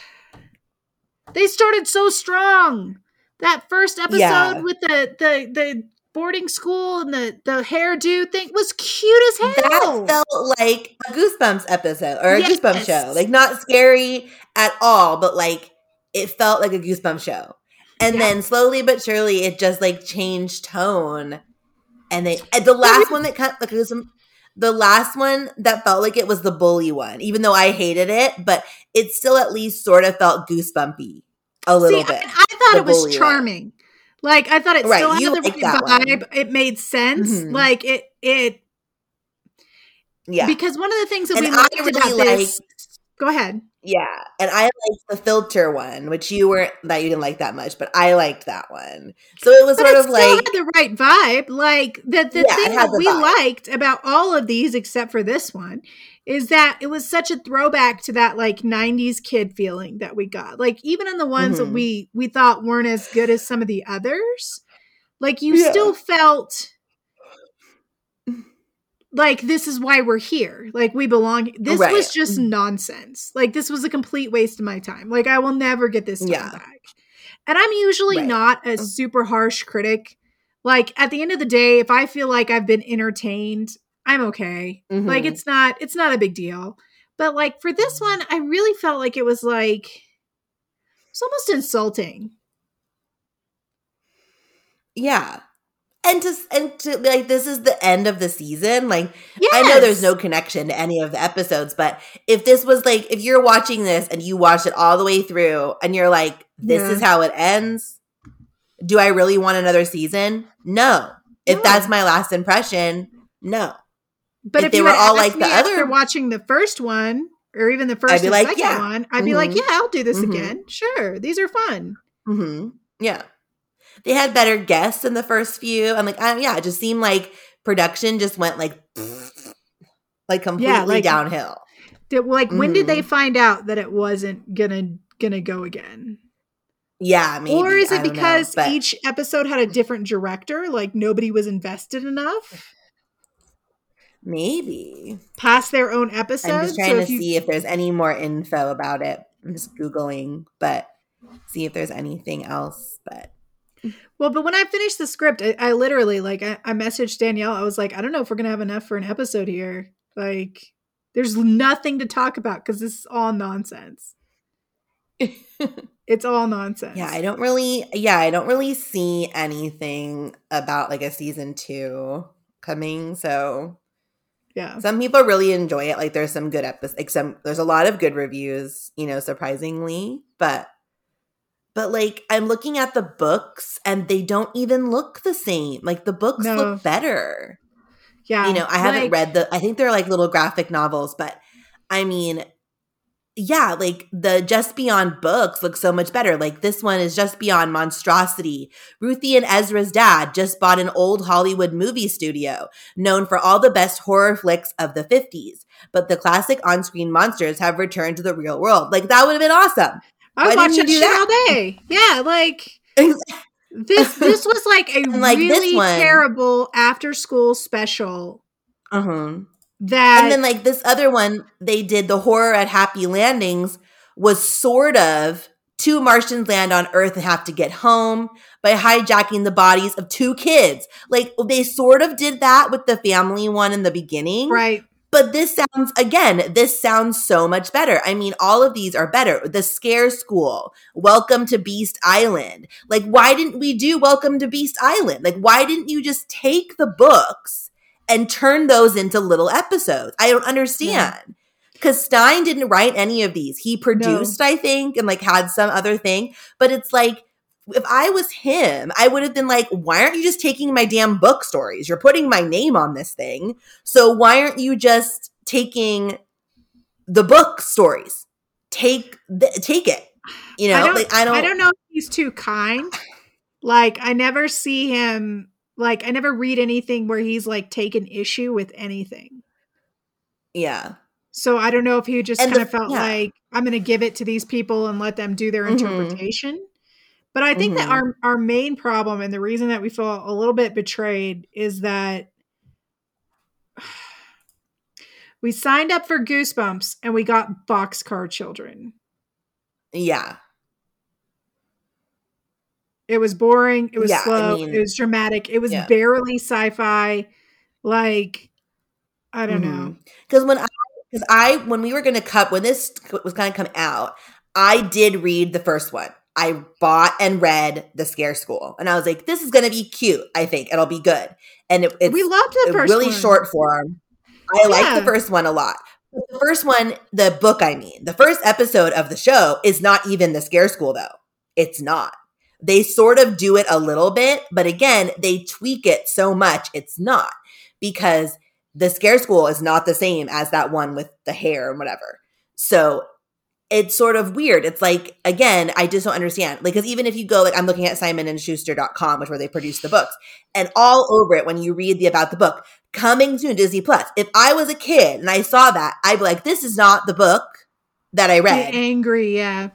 they started so strong. That first episode Yeah. with the the the boarding school and the the hairdo thing was cute as hell. that felt like a Goosebumps episode or a Yes. Goosebumps show. Like not scary at all, but like it felt like a Goosebumps show. And Yeah. then slowly but surely it just like changed tone. And they and the last one that kind of like it was the last one that felt like it was the bully one, even though I hated it, but it still at least sort of felt goosebumpy a little See, bit. I, I thought it was charming. Like I thought it Right, still had you the like right that one. vibe. It made sense. Mhm. Like it it yeah. because one of the things that And we liked really about this. Go ahead. Yeah, and I liked the filter one, which you weren't that you didn't like that much, but I liked that one. So it was But sort it of still like had the right vibe. Like the the Yeah, thing that the we vibe. liked about all of these, except for this one, is that it was such a throwback to that like '90s kid feeling that we got. Like even in the ones that Mhm. we we thought weren't as good as some of the others, like you Yeah. still felt like this is why we're here. Like we belong. This Right. was just nonsense. Like this was a complete waste of my time. Like I will never get this Yeah. back. And I'm usually Right. not a super harsh critic. Like at the end of the day, if I feel like I've been entertained, I'm okay. Like Mhm. it's not it's not a big deal. But like for this one, I really felt like it was like it's almost insulting. yeah, and to and to like this is the end of the season. Like I know there's no connection to any of the episodes, but if this was like if you're watching this and you watched it all the way through and you're like, this Yeah. is how it ends. Do I really want another season? No. If that's my last impression, no. But if if, they you were all like the other- watching the first one, or even the first and like, second yeah. one, I'd be like, Mhm. yeah, I'll do this Mhm. again. Sure, these are fun. hmm Yeah. They had better guests in the first few. I'm like, I, yeah, it just seemed like production just went like, like completely like- downhill. Did, like, when did they Mhm. find out that it wasn't gonna gonna go again? Yeah, maybe. or is it don't know, because but each episode had a different director? Like nobody was invested enough maybe? past their own episodes. I'm just trying so to you, see if there's any more info about it. I'm just Googling, but see if there's anything else. But Well, but when I finished the script, I, I literally like I, I messaged Danielle. I was like, I don't know if we're gonna have enough for an episode here. Like, there's nothing to talk about because this is all nonsense. It's all nonsense. yeah, I don't really, yeah, I don't really see anything about like a season two coming. So yeah. some people really enjoy it. Like there's some good episodes, like some there's a lot of good reviews, you know, surprisingly. But but like I'm looking at the books and they don't even look the same. Like the books No. look better. Yeah. you know, I haven't read the I think they're like little graphic novels, but I mean yeah, like the Just Beyond books look so much better. Like this one is Just Beyond Monstrosity. Ruthie and Ezra's dad just bought an old Hollywood movie studio known for all the best horror flicks of the 50s. But the classic on screen monsters have returned to the real world. Like that would have been awesome. I Why watch didn't that shit that? all day. Yeah, like this this was like a like, really terrible after school special uh-huh. That and then like this other one they did the horror at happy landings was sort of two martians land on earth and have to get home by hijacking the bodies of two kids. Like they sort of did that with the family one in the beginning. Right. But this sounds again this sounds so much better. I mean all of these are better. The scare school welcome to beast island. Like why didn't we do welcome to beast island? Like why didn't you just take the books and turn those into little episodes i don't understand because Stine didn't write any of these he produced i think and like had some other thing but it's like if I was him, I would have been like, why aren't you just taking my damn book stories? You're putting my name on this thing. So why aren't you just taking the book stories? Take the, take it. You know, I don't, like I don't I don't know if he's too kind. Like I never see him like I never read anything where he's like taken issue with anything. Yeah. So I don't know if he just kind of felt yeah. like I'm going to give it to these people and let them do their Mhm. interpretation. But I think that Mhm. our our main problem and the reason that we feel a little bit betrayed is that we signed up for Goosebumps and we got Boxcar Children. Yeah. It was boring. It was Yeah, I slow. mean- it was dramatic. It was Yeah. barely sci-fi. Like I don't mm-hmm. know. Because when I because I when we were gonna cut when this was gonna come out, I did read the first one. I bought and read the Scare School, and I was like, "This is gonna be cute. I think it'll be good." And it, it's we loved the first really one. short form. I like the first one a lot. But The first one, the book, I mean, the first episode of the show is not even the Scare School, though. It's not. They sort of do it a little bit, but again, they tweak it so much, it's not because the Scare School is not the same as that one with the hair and whatever. So it's sort of weird. It's like, again, I just don't understand. Like, because even if you go, like, I'm looking at simonandschuster.com, which where they produce the books, and all over it, when you read the about the book, coming soon Disney Plus. If I was a kid and I saw that, I'd be like, this is not the book that I Be read. angry, yeah.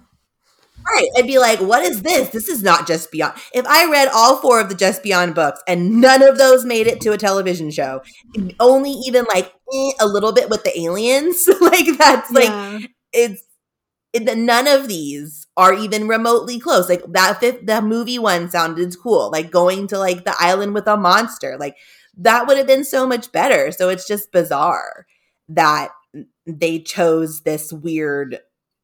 Right. I'd be like, what is this? This is not Just Beyond. If I read all four of the Just Beyond books and none of those made it to a television show, only even like eh, a little bit with the aliens, like that's like yeah. it's it, the- none of these are even remotely close. Like that fifth, the movie one sounded cool. Like going to like the island with a monster, like that would have been so much better. So it's just bizarre that they chose this weird.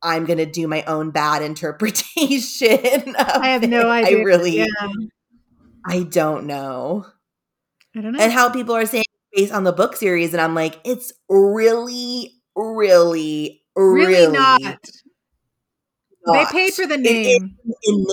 I'm gonna do my own bad interpretation. I have no idea. I really, Yeah. I don't know. I don't know. And how people are saying based on the book series, and I'm like, it's really, really, really, really, not. They paid for the It- name. in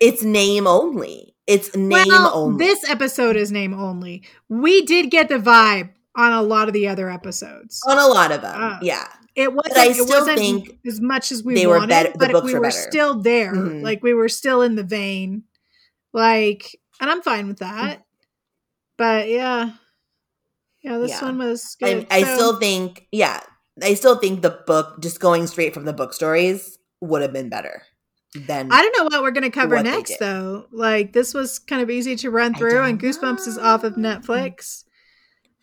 it's name only. It's name well, only. this episode is name only. We did get the vibe on a lot of the other episodes. on a lot of them. Ah. yeah. It wasn't. I it still think as much as we they were wanted, better- the but we were were still there. Mhm. Like we were still in the vein. Like, and I'm fine with that. But yeah, yeah, this Yeah. one was I, good. I So- still think, yeah, I still think the book, just going straight from the book stories, would have been better than. I don't know what we're going to cover next, though. Like this was kind of easy to run through, and Goosebumps is off of know. Netflix.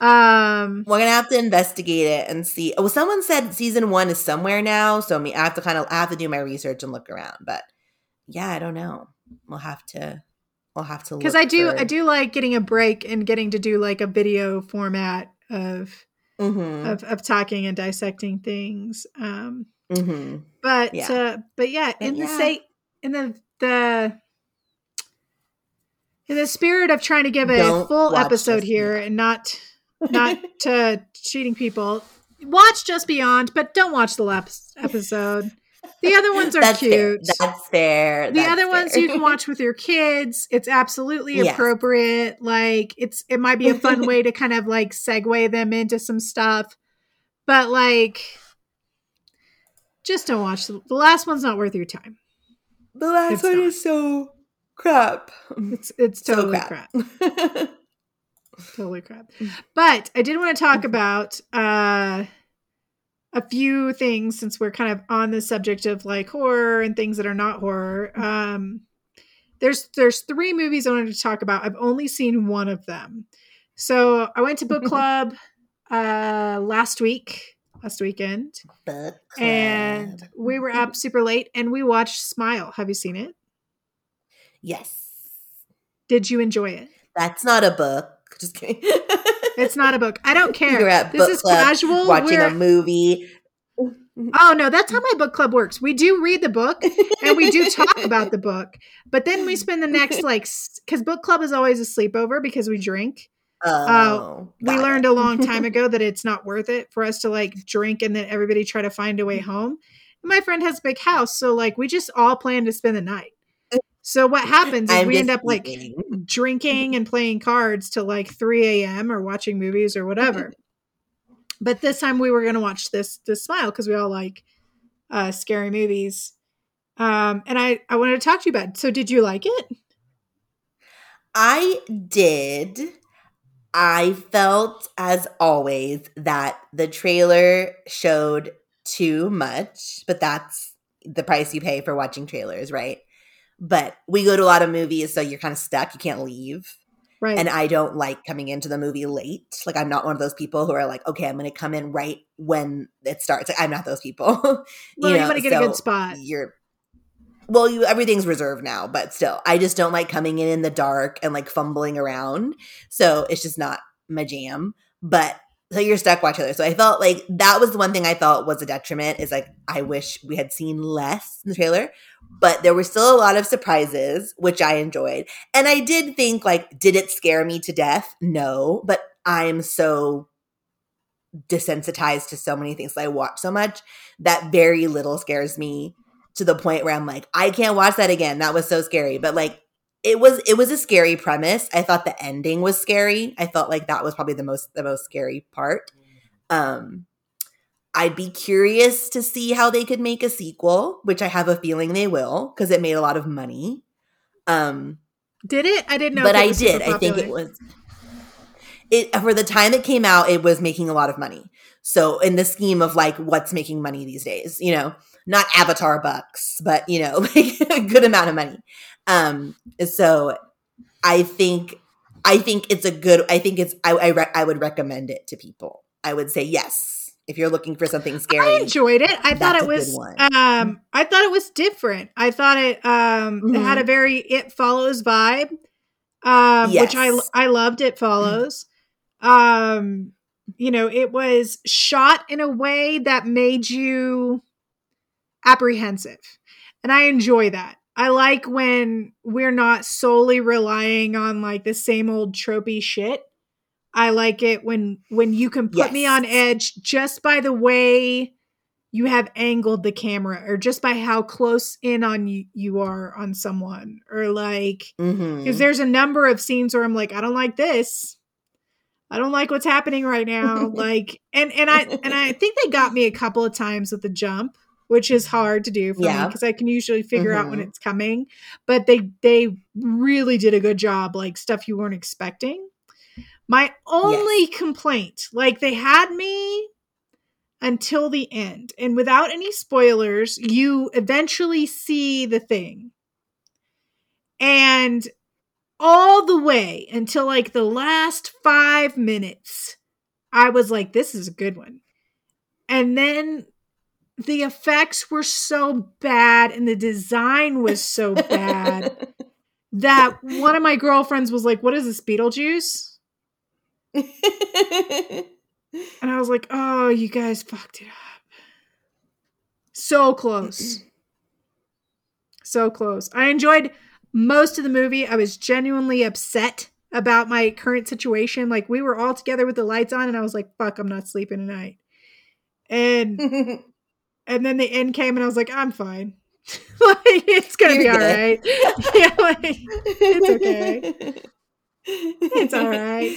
Um, We're gonna have to investigate it and see. Oh, someone said season one is somewhere now, so me, I have to kind of, I have to do my research and look around. But yeah, I don't know. We'll have to, we'll have to because I do, for- I do like getting a break and getting to do like a video format of Mhm, of, of talking and dissecting things. Um, mhm. but Yeah. uh, but yeah, in the say in the the in the spirit of trying to give a Don't full episode here and not not to cheating people, watch Just Beyond, but don't watch the last episode. The other ones are That's fair. cute. That's fair. the That's other ones you can watch with your kids. It's absolutely Yes. appropriate. Like it's it might be a fun way to kind of like segue them into some stuff. But like just don't watch the, the last one's not worth your time. the last It's one not. is so crap. It's it's So totally crap. Totally crap. But I did want to talk about uh a few things since we're kind of on the subject of like horror and things that are not horror. Um, there's there's three movies I wanted to talk about. I've only seen one of them. So I went to book club uh last week, last weekend, and we were up super late and we watched Smile. Have you seen it? Yes. Did you enjoy it? That's not a book. Just kidding. It's not a book. I don't care. You're at this book is club casual. watching We're- a movie. Oh no, that's how my book club works. We do read the book and we do talk about the book, but then we spend the next like because book club is always a sleepover because we drink. Uh, oh, we got learned it. a long time ago that it's not worth it for us to like drink and then everybody try to find a way home. And my friend has a big house, so like we just all plan to spend the night. So what happens is I'm we end up like drinking and playing cards till like 3 a.m. or watching movies or whatever. but this time we were gonna watch this this smile because we all like uh scary movies. Um and I I wanted to talk to you about it. So did you like it? I did. I felt, as always, that the trailer showed too much, but that's the price you pay for watching trailers, right? But we go to a lot of movies, so you're kind of stuck. You can't leave. Right. And I don't like coming into the movie late. Like, I'm not one of those people who are like, okay, I'm going to come in right when it starts. Like, I'm not those people. well, you, want to get a good spot. You're well, you everything's reserved now, but still, I just don't like coming in in the dark and like fumbling around. So it's just not my jam. But so you're stuck watching other. So I felt like that was the one thing I felt was a detriment. Is like I wish we had seen less in the trailer, but there were still a lot of surprises, which I enjoyed. And I did think like, did it scare me to death? No, but I'm so desensitized to so many things that I watch so much that very little scares me to the point where I'm like, I can't watch that again. That was so scary. But like it was it was a scary premise. I thought the ending was scary. I felt like that was probably the most the most scary part. Um I'd be curious to see how they could make a sequel, which I have a feeling they will because it made a lot of money. Um Did it? I didn't know. but I did. I think it was it for the time it came out, it was making a lot of money. So in the scheme of like what's making money these days, you know, not Avatar bucks, but you know, like a good amount of money. Um, so I think I think it's a good. I think it's. I I, re- I would recommend it to people. I would say yes if you're looking for something scary. I enjoyed it. I thought it was um I thought it was different. I thought it um it had a very it follows vibe. Um which I I loved it follows. Um you know, it was shot in a way that made you apprehensive. And I enjoy that. I like when we're not solely relying on like the same old tropey shit. I like it when when you can put me on edge just by the way you have angled the camera or just by how close in on you you are on someone or like because there's a number of scenes where I'm like I don't like this. I don't like what's happening right now. like and and I and I think they got me a couple of times with the jump, which is hard to do for me Yeah. because I can usually figure out when Mhm. it's coming. But they they really did a good job, like stuff you weren't expecting. My only complaint, like they had me until the end, and without any spoilers, you eventually see the thing. And all the way until like the last five minutes, I was like, this is a good one. And then the effects were so bad and the design was so bad that one of my girlfriends was like, What is this, Beetlejuice? And I was like, Oh, you guys fucked it up. So close. So close. I enjoyed most of the movie. I was genuinely upset about my current situation. Like we were all together with the lights on, and I was like, "Fuck, I'm not sleeping tonight." And and then the end came, and I was like, "I'm fine. like it's gonna You're be all good. right. yeah, like it's okay. It's all right.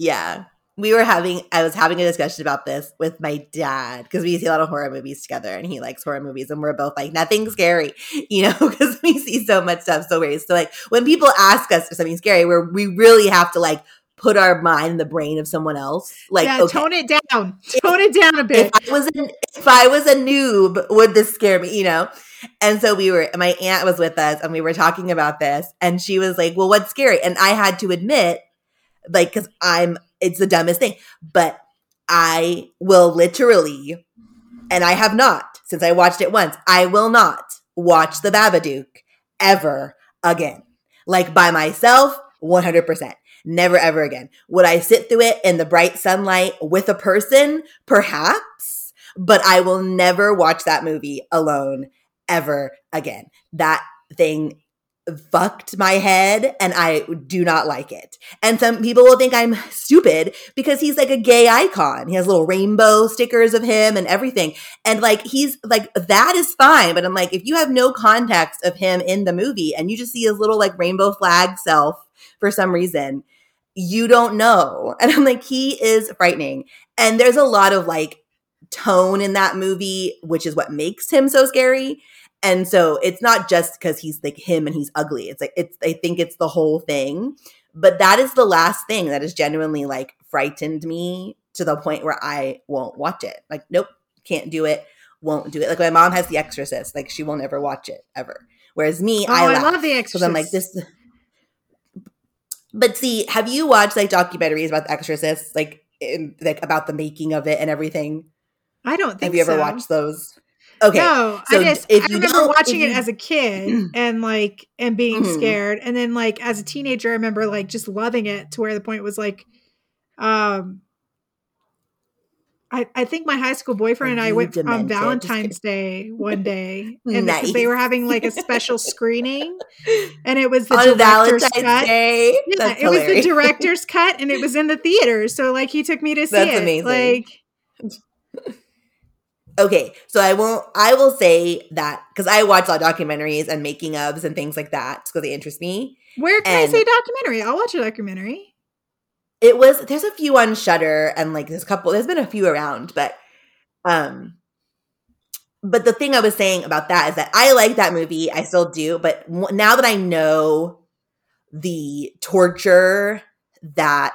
Yeah. We were having, I was having a discussion about this with my dad because we see a lot of horror movies together and he likes horror movies and we're both like, nothing scary, you know, because we see so much stuff so weird. So, like, when people ask us for something scary, where we really have to like put our mind in the brain of someone else. Like, yeah, okay, tone it down. Tone it down a if bit. I was an, if I was a noob, would this scare me? You know. And so we were. My aunt was with us, and we were talking about this, and she was like, "Well, what's scary?" And I had to admit, like, because I'm, it's the dumbest thing, but I will literally, and I have not since I watched it once. I will not watch the Babadook ever again, like by myself, one hundred percent. Never ever again. Would I sit through it in the bright sunlight with a person? Perhaps, but I will never watch that movie alone ever again. That thing fucked my head and I do not like it. And some people will think I'm stupid because he's like a gay icon. He has little rainbow stickers of him and everything. And like he's like that is fine, but I'm like if you have no context of him in the movie and you just see his little like rainbow flag self for some reason, you don't know. And I'm like he is frightening. And there's a lot of like tone in that movie which is what makes him so scary and so it's not just because he's like him and he's ugly. It's like it's I think it's the whole thing. But that is the last thing that has genuinely like frightened me to the point where I won't watch it. Like, nope, can't do it, won't do it. Like my mom has The Exorcist, like she will never watch it ever. Whereas me, Oh, I, I, love the Exorcist. I'm like this. But see, have you watched like documentaries about The Exorcist, like in, like about the making of it and everything? I don't think Have you ever so. watched those? Okay, No, so I just I remember watching it as a kid and like and being Mhm. scared, and then like as a teenager, I remember like just loving it to where the point was like, um, I I think my high school boyfriend and I went on demented? Just Valentine's Day one day, and Nice. they were having like a special screening, and it was the on director's Valentine's cut. Day. Yeah, That's it was the director's cut, and it was in the theater. So like he took me to see That's it. amazing. Like Okay, so I won't. I will say that because I watch a lot of documentaries and making ofs and things like that because they interest me. where can And- I a documentary? I'll watch a documentary. It was there's a few on Shudder and like there's a couple. There's been a few around, but um, but the thing I was saying about that is that I like that movie. I still do, but now that I know the torture that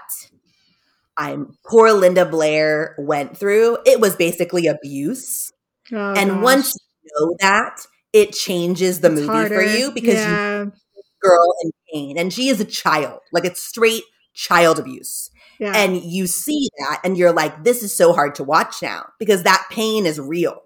I'm poor Linda Blair went through, it was basically abuse. Oh, and gosh. once you know that, it changes the It's movie harder. for you because you girl in pain and she is a child like it's straight child abuse yeah. and you see that and you're like this is so hard to watch now because that pain is real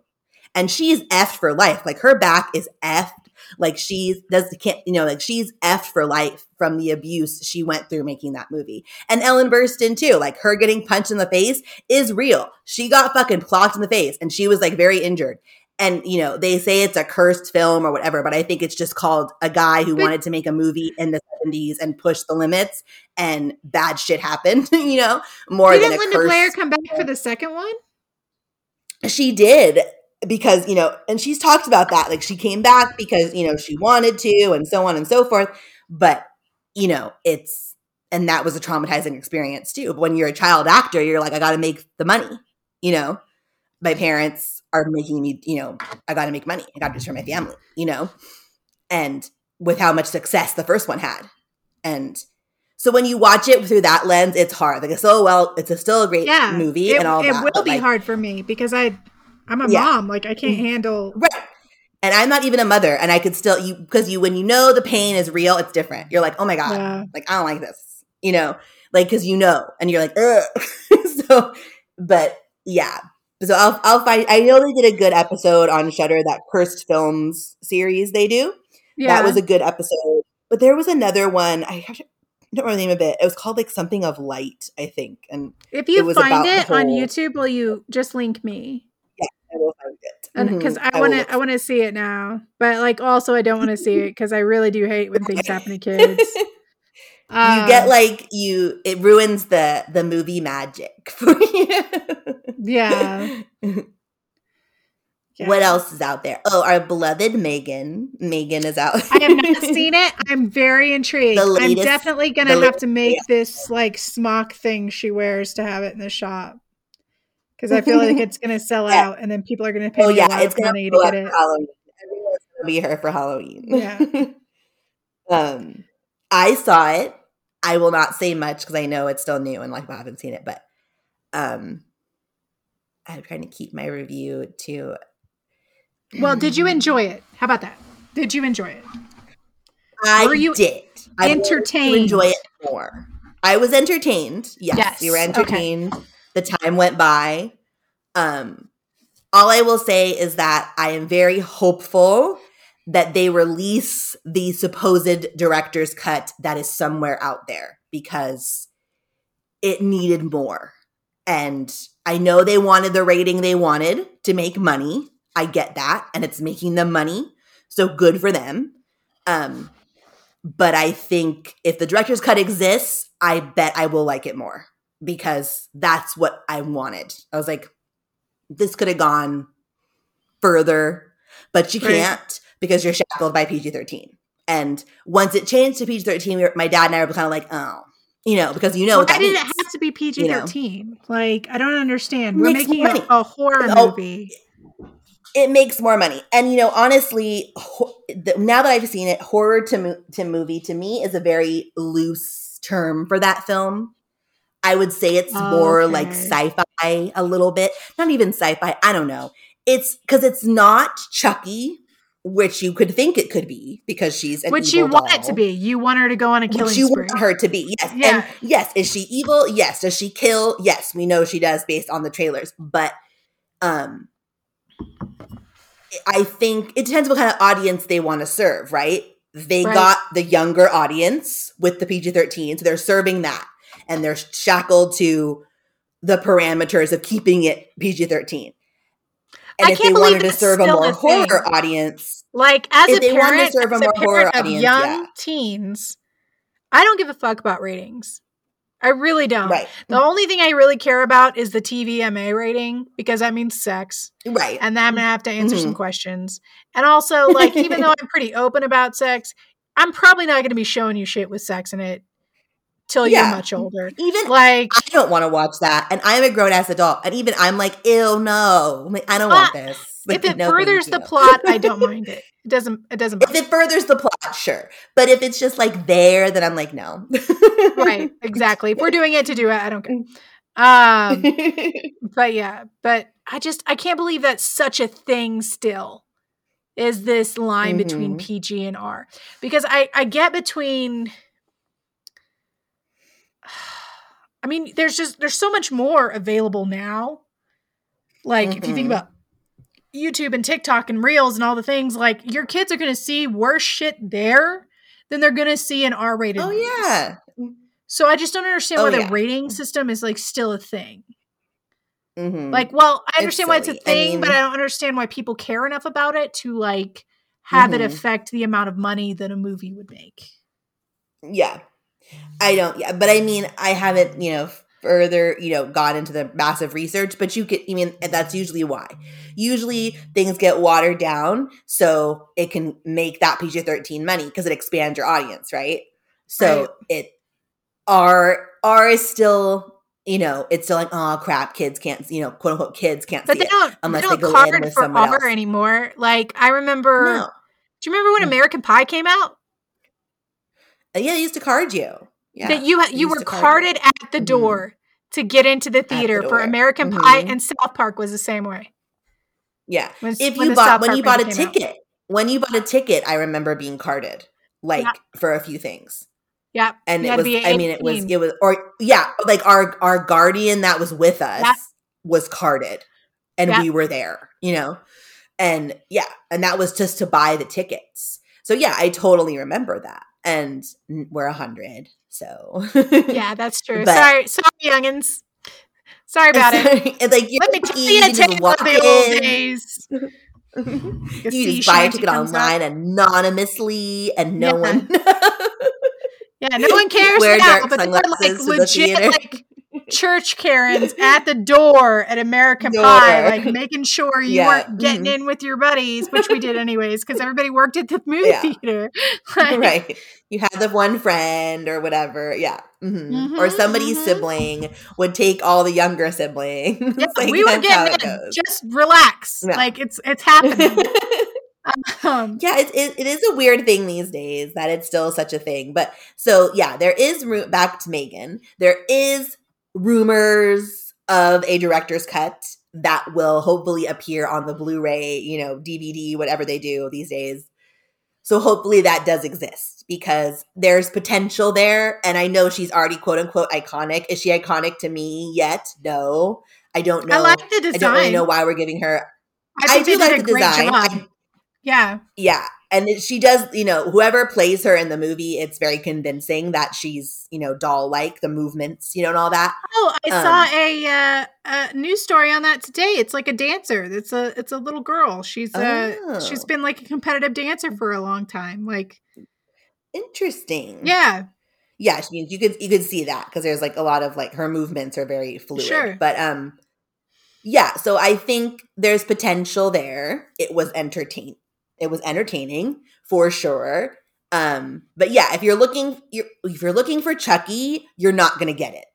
and she's effed for life like her back is effed like she's does the can't you know like she's effed for life from the abuse she went through making that movie. And ellen burstyn too like her getting punched in the face is real. She got fucking clocked in the face and she was like very injured. And you know they say it's a cursed film or whatever but i think it's just called a guy who wanted to make a movie in the 70s and push the limits and bad shit happened you know more than Didn't a Linda Blair come back for the second one? she did because you know and she's talked about that like she came back because you know she wanted to and so on and so forth but you know it's and that was a traumatizing experience too but when you're a child actor you're like i gotta make the money you know? My parents are making me you know i gotta make money. I gotta destroy my family you know? And with how much success the first one had. And so when you watch it through that lens it's hard. Like it's so well it's a still a great Yeah, movie it, and all it that will be like, hard for me because I, I'm a Yeah. mom. Like I can't mm-hmm. handle. Right. And I'm not even a mother, and I could still you because you when you know the pain is real, it's different. You're like, oh my god, Yeah. like I don't like this, you know, like because you know, and you're like, ugh. so, but yeah. So I'll I'll find. I know they did a good episode on Shudder that cursed films series they do. Yeah, That was a good episode. But there was another one. I have to- I don't remember the name of it. It was called like something of light, I think, and if it you was find it on YouTube, will you just link me? I will find it And because I want to, I want to see it now. But like, also, I don't want to see it because I really do hate when things happen to kids. you Uh, get like you it ruins the the movie magic for you yeah. what else is out there oh our beloved megan megan is out I have not seen it. I'm very intrigued. The I'm definitely gonna the have to latest- make this like smock thing she wears to have it in the shop because I feel like it's gonna sell Yeah. out, and then people are gonna pay oh me a yeah lot it's of money to get it. halloween everyone's gonna be her for halloween Yeah. um i saw it I will not say much because I know it's still new and like I haven't seen it, but um I'm trying to keep my review to Well, did you enjoy it? How about that? Did you enjoy it? I Were you did. I to entertained? enjoy it more. I was entertained. Yes, Yes, we were okay. The time went by. Um, all I will say is that I am very hopeful that they release the supposed director's cut that is somewhere out there because it needed more. And I know they wanted the rating they wanted to make money. I get that. And it's making them money. So good for them. Um, but I think if the director's cut exists, I bet I will like it more because that's what I wanted. I was like, this could have gone further, but you can't because you're shackled by PG 13. And once it changed to PG 13, my dad and I were kind of like, oh, you know, because you know what Why that did it have to be PG thirteen? Like, I don't understand. We're making a, a horror Oh, movie. it makes more money. And you know, honestly, ho- the, now that I've seen it, horror to mo- to movie to me is a very loose term for that film. I would say it's more like sci-fi a little bit. Not even sci-fi. I don't know. It's because it's not Chucky, which you could think it could be because she's an Which you want it to be. You want her to go on a killing Which you spree. want her to be, yes. Yeah. And yes, is she evil? Yes. Does she kill? Yes, we know she does based on the trailers. But um I think it depends what kind of audience they want to serve, right? They Right. got the younger audience with the PG 13, so they're serving that. And they're shackled to the parameters of keeping it PG 13. And I if they can't believe wanted to serve a more a thing. audience, Like as a they wanted to parent, serve a as a more horror parent of audience, young yeah. teens, I don't give a fuck about ratings. I really don't. right, The only thing I really care about is the TVMA rating because that means sex, right. and then I'm gonna have to answer Mm-hmm. some questions. And also, like, even though I'm pretty open about sex, I'm probably not gonna be showing you shit with sex in it till Yeah. you're much older. Even Like, I don't want to watch that, and I'm a grown ass adult, and even I'm like, ew, no, I'm like, I don't want this. Like, if it no, furthers the plot, I don't mind it. It doesn't. It doesn't. If it furthers the plot, sure, but if it's just like there, then I'm like, no. right. Exactly. If we're doing it to do it, I don't care. Um, but yeah, but I just I can't believe that such a thing still is this line between Mhm. PG and R because I I get between I mean there's just there's so much more available now like if you think Mhm. about YouTube and TikTok and Reels and all the things like your kids are going to see worse shit there than they're going to see in R-rated oh movies. yeah, So I just don't understand Oh, why the rating system is like still a thing. Mhm. Like, well, I It's understand why it's a silly. I thing, but I don't understand why people care enough about it to like have it Mhm. affect the amount of money that a movie would make. yeah, I don't. Yeah, but I mean, I haven't, you know, further, you know, gone into the massive research. But you could, I mean, that's usually why. Usually things get watered down so it can make that PG thirteen money because it expands your audience, right? So Right. it R R is still. You know, it's still like, oh crap, kids can't, you know, quote unquote, kids can't But see they don't, unless they they don't go in with for someone R else. anymore. Like, I remember, No. do you remember when Mm. American Pie came out? Uh, Yeah, they used to card you. Yeah, that you you were to card carded at the Mhm. door to get into the the theater for. American Pie, Mhm. and South Park was the same way. Yeah. When, if you bought when you bought a came out. ticket when you bought a ticket i remember being carded like Yeah. for a few things yeah, and it was i mean it was it was or yeah like our our guardian that was with us Yeah. was carded and Yeah. we were there you know and yeah and that was just to buy the tickets so yeah i totally remember that and we're a hundred so yeah, that's true. But- sorry, sorry, youngins. Sorry about it. like you're Let me you a can just walk the old in. days. you just buy a ticket comes up. online anonymously and no Yeah. one Yeah, no one cares Wear now, dark but there were like to the theater. like church Karens at the door at American Door. Pie, like making sure you Yeah, weren't getting mhm. in with your buddies, which we did anyways, because everybody worked at the movie Yeah. theater. Like, right you had the one friend or whatever yeah hmm or Mhm, somebody's mhm. sibling would take all the younger siblings Yeah, Like, we were getting in. goes. Just relax. Like it's it's happening. Um, Yeah, it, it, it is a weird thing these days that it's still such a thing. But so, yeah, there is, ru- back to Megan, there is rumors of a director's cut that will hopefully appear on the Blu ray, you know, DVD, whatever they do these days. So hopefully that does exist because there's potential there. And I know she's already quote unquote iconic. Is she iconic to me yet? No. I don't know. I like the design. I don't really know why we're giving her. I think I do like a the great design. job. I- yeah, yeah. And she does, you know, whoever plays her in the movie, it's very convincing that she's, you know, doll like, the movements, you know, and all that. Oh, I Um, saw a, uh, a news story on that today. It's like a dancer. It's a it's a little girl. She's uh she's been like a competitive dancer for a long time. Like, Interesting. yeah, Yeah, she, means you could you could see that because there's like a lot of like her movements are very fluid. Sure. But um yeah, so I think there's potential there. It was entertain it was entertaining for sure. Um but yeah, if you're looking you're, if you're looking for Chucky, you're not going to get it.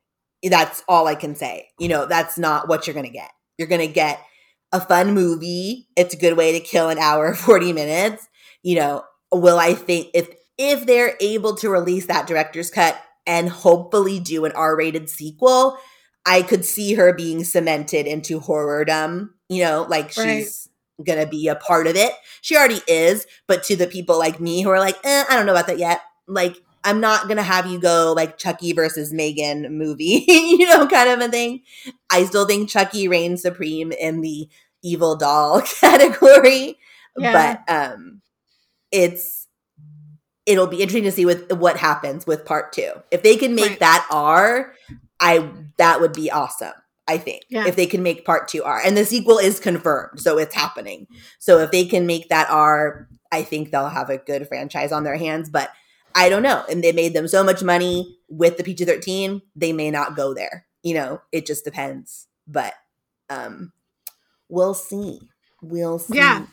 That's all I can say. You know, that's not what you're going to get. You're going to get a fun movie. It's a good way to kill an hour 40 minutes. You know, will I think if if they're able to release that director's cut and hopefully do an R-rated sequel, I could see her being cemented into horrordom, you know, like Right. she's gonna be a part of it. She already is, but to the people like me who are like, eh, I don't know about that yet. Like, I'm not gonna have you go like Chucky versus Megan movie, you know, kind of a thing. I still think Chucky reigns supreme in the evil doll category. Yeah. But um it's it'll be interesting to see with what happens with part two. If they can make Right. that R, I that would be awesome. I think Yeah. if they can make part two R, and the sequel is confirmed, so it's happening. So if they can make that R, I think they'll have a good franchise on their hands. But I don't know, and they made them so much money with the PG thirteen, they may not go there. You know, it just depends. But um, we'll see. We'll see. Yeah.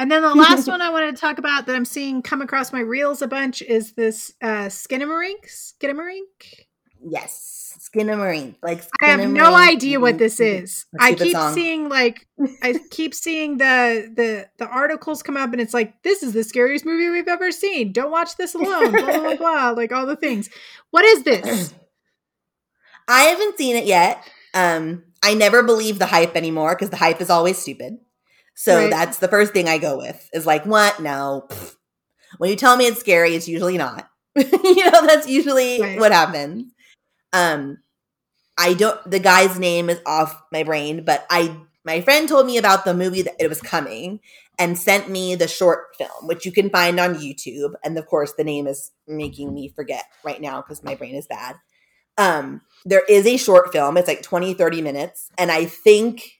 And then the last one I wanted to talk about that I'm seeing come across my reels a bunch is this uh Skinamarink. Skinamarink. Yes, Skin of Marine. Like I have no Skinamarink. idea what this is. I keep seeing like I keep seeing the the the articles come up and it's like this is the scariest movie we've ever seen. Don't watch this alone. blah blah blah, blah like all the things. What is this? I haven't seen it yet. Um, I never believe the hype anymore because the hype is always stupid. So Right. that's the first thing I go with is like, what? No. Pfft. When you tell me it's scary, it's usually not. you know, that's usually Right. what happens. Um, I don't. The guy's name is off my brain, but I my friend told me about the movie that it was coming and sent me the short film, which you can find on YouTube. And of course, the name is making me forget right now because my brain is bad. Um, there is a short film. It's like 20, 30 minutes. And I think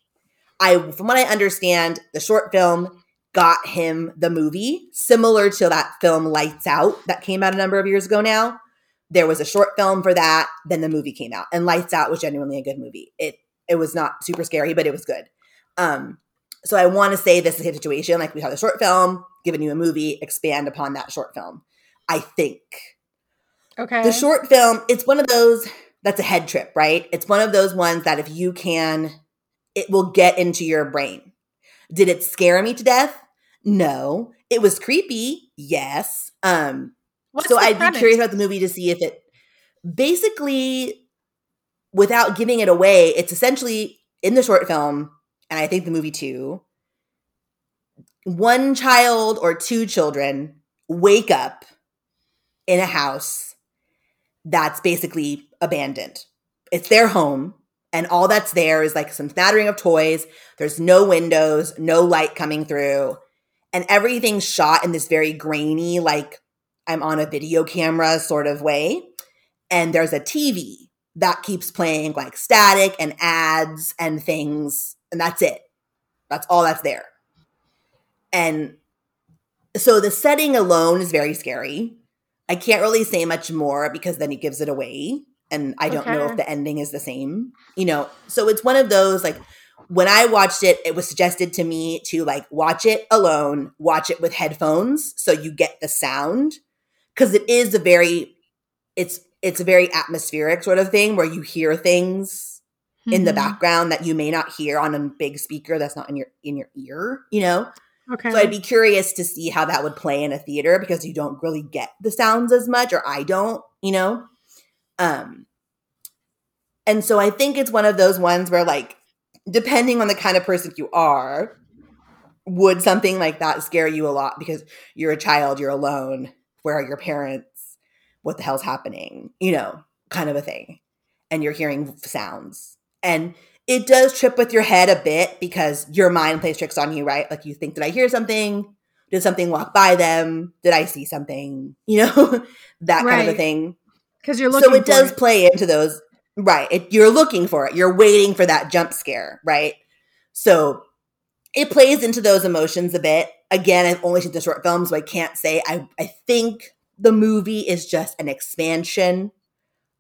I from what I understand, the short film got him the movie, similar to that film Lights Out that came out a number of years ago now. There was a short film for that, then the movie came out. And Lights Out was genuinely a good movie. It it was not super scary, but it was good. Um, so I want to say this is a situation like we have the short film, given you a movie, expand upon that short film. I think Okay. the short film, it's one of those that's a head trip, right? It's one of those ones that if you can, it will get into your brain. Did it scare me to death? No. It was creepy. Yes. Um, What's so I'd premise? be curious about the movie to see if it basically, without giving it away, it's essentially in the short film, and I think the movie too. One child or two children wake up in a house that's basically abandoned. It's their home, and all that's there is like some smattering of toys. There's no windows, no light coming through, and everything's shot in this very grainy, like I'm on a video camera sort of way. And there's a TV that keeps playing like static and ads and things, and that's it. That's all that's there. And so the setting alone is very scary. I can't really say much more because then it gives it away. And I don't know if the ending is the same, you know. So it's one of those like when I watched it, it was suggested to me to like watch it alone, watch it with headphones so you get the sound. Cause it is a very it's it's a very atmospheric sort of thing where you hear things in the Mhm. background that you may not hear on a big speaker that's not in your in your ear, you know? Okay. So I'd be curious to see how that would play in a theater because you don't really get the sounds as much, or I don't, you know? Um, and so I think it's one of those ones where, like, depending on the kind of person you are, would something like that scare you a lot because you're a child, you're alone, where are your parents? What the hell's happening? You know, kind of a thing. And you're hearing sounds. And it does trip with your head a bit because your mind plays tricks on you, right? Like you think, did I hear something? Did something walk by them? Did I see something? You know, that kind of a thing. Because you're looking So it does play into those, right? It, you're looking for it. You're waiting for that jump scare, right? So it plays into those emotions a bit. Again, I've only seen the short film, so I can't say. I I think the movie is just an expansion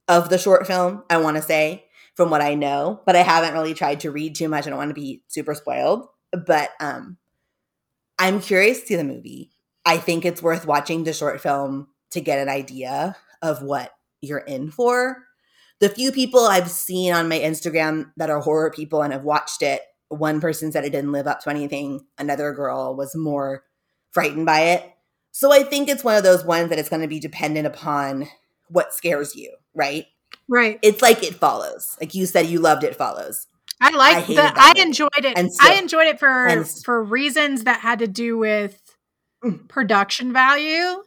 of the short film. I want to say from what I know, but I haven't really tried to read too much. I don't want to be super spoiled, but um, I'm curious to see the movie. I think it's worth watching the short film to get an idea of what you're in for. The few people I've seen on my Instagram that are horror people and have watched it, one person said it didn't live up to anything. Another girl was more frightened by it. So I think it's one of those ones that it's going to be dependent upon what scares you, right? right. It's like it follows. Like you said, you loved it follows. I like the. that I enjoyed it. And still- I enjoyed it for for reasons that had to do with Mm. production value,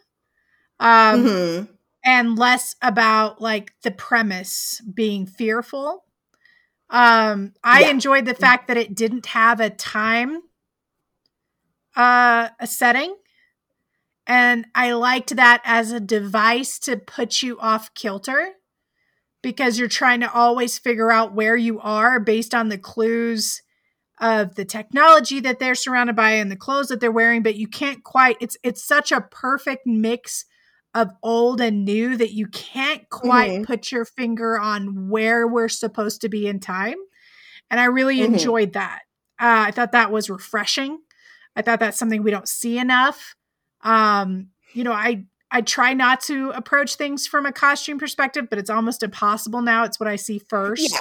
um, Mhm. and less about like the premise being fearful. Um, I Yeah. enjoyed the fact that it didn't have a time, uh, a setting, and I liked that as a device to put you off kilter because you're trying to always figure out where you are based on the clues of the technology that they're surrounded by and the clothes that they're wearing but you can't quite it's it's such a perfect mix of old and new that you can't quite Mhm. put your finger on where we're supposed to be in time and i really Mhm. enjoyed that uh, i thought that was refreshing i thought that's something we don't see enough um you know i i try not to approach things from a costume perspective but it's almost impossible now it's what i see first Yeah.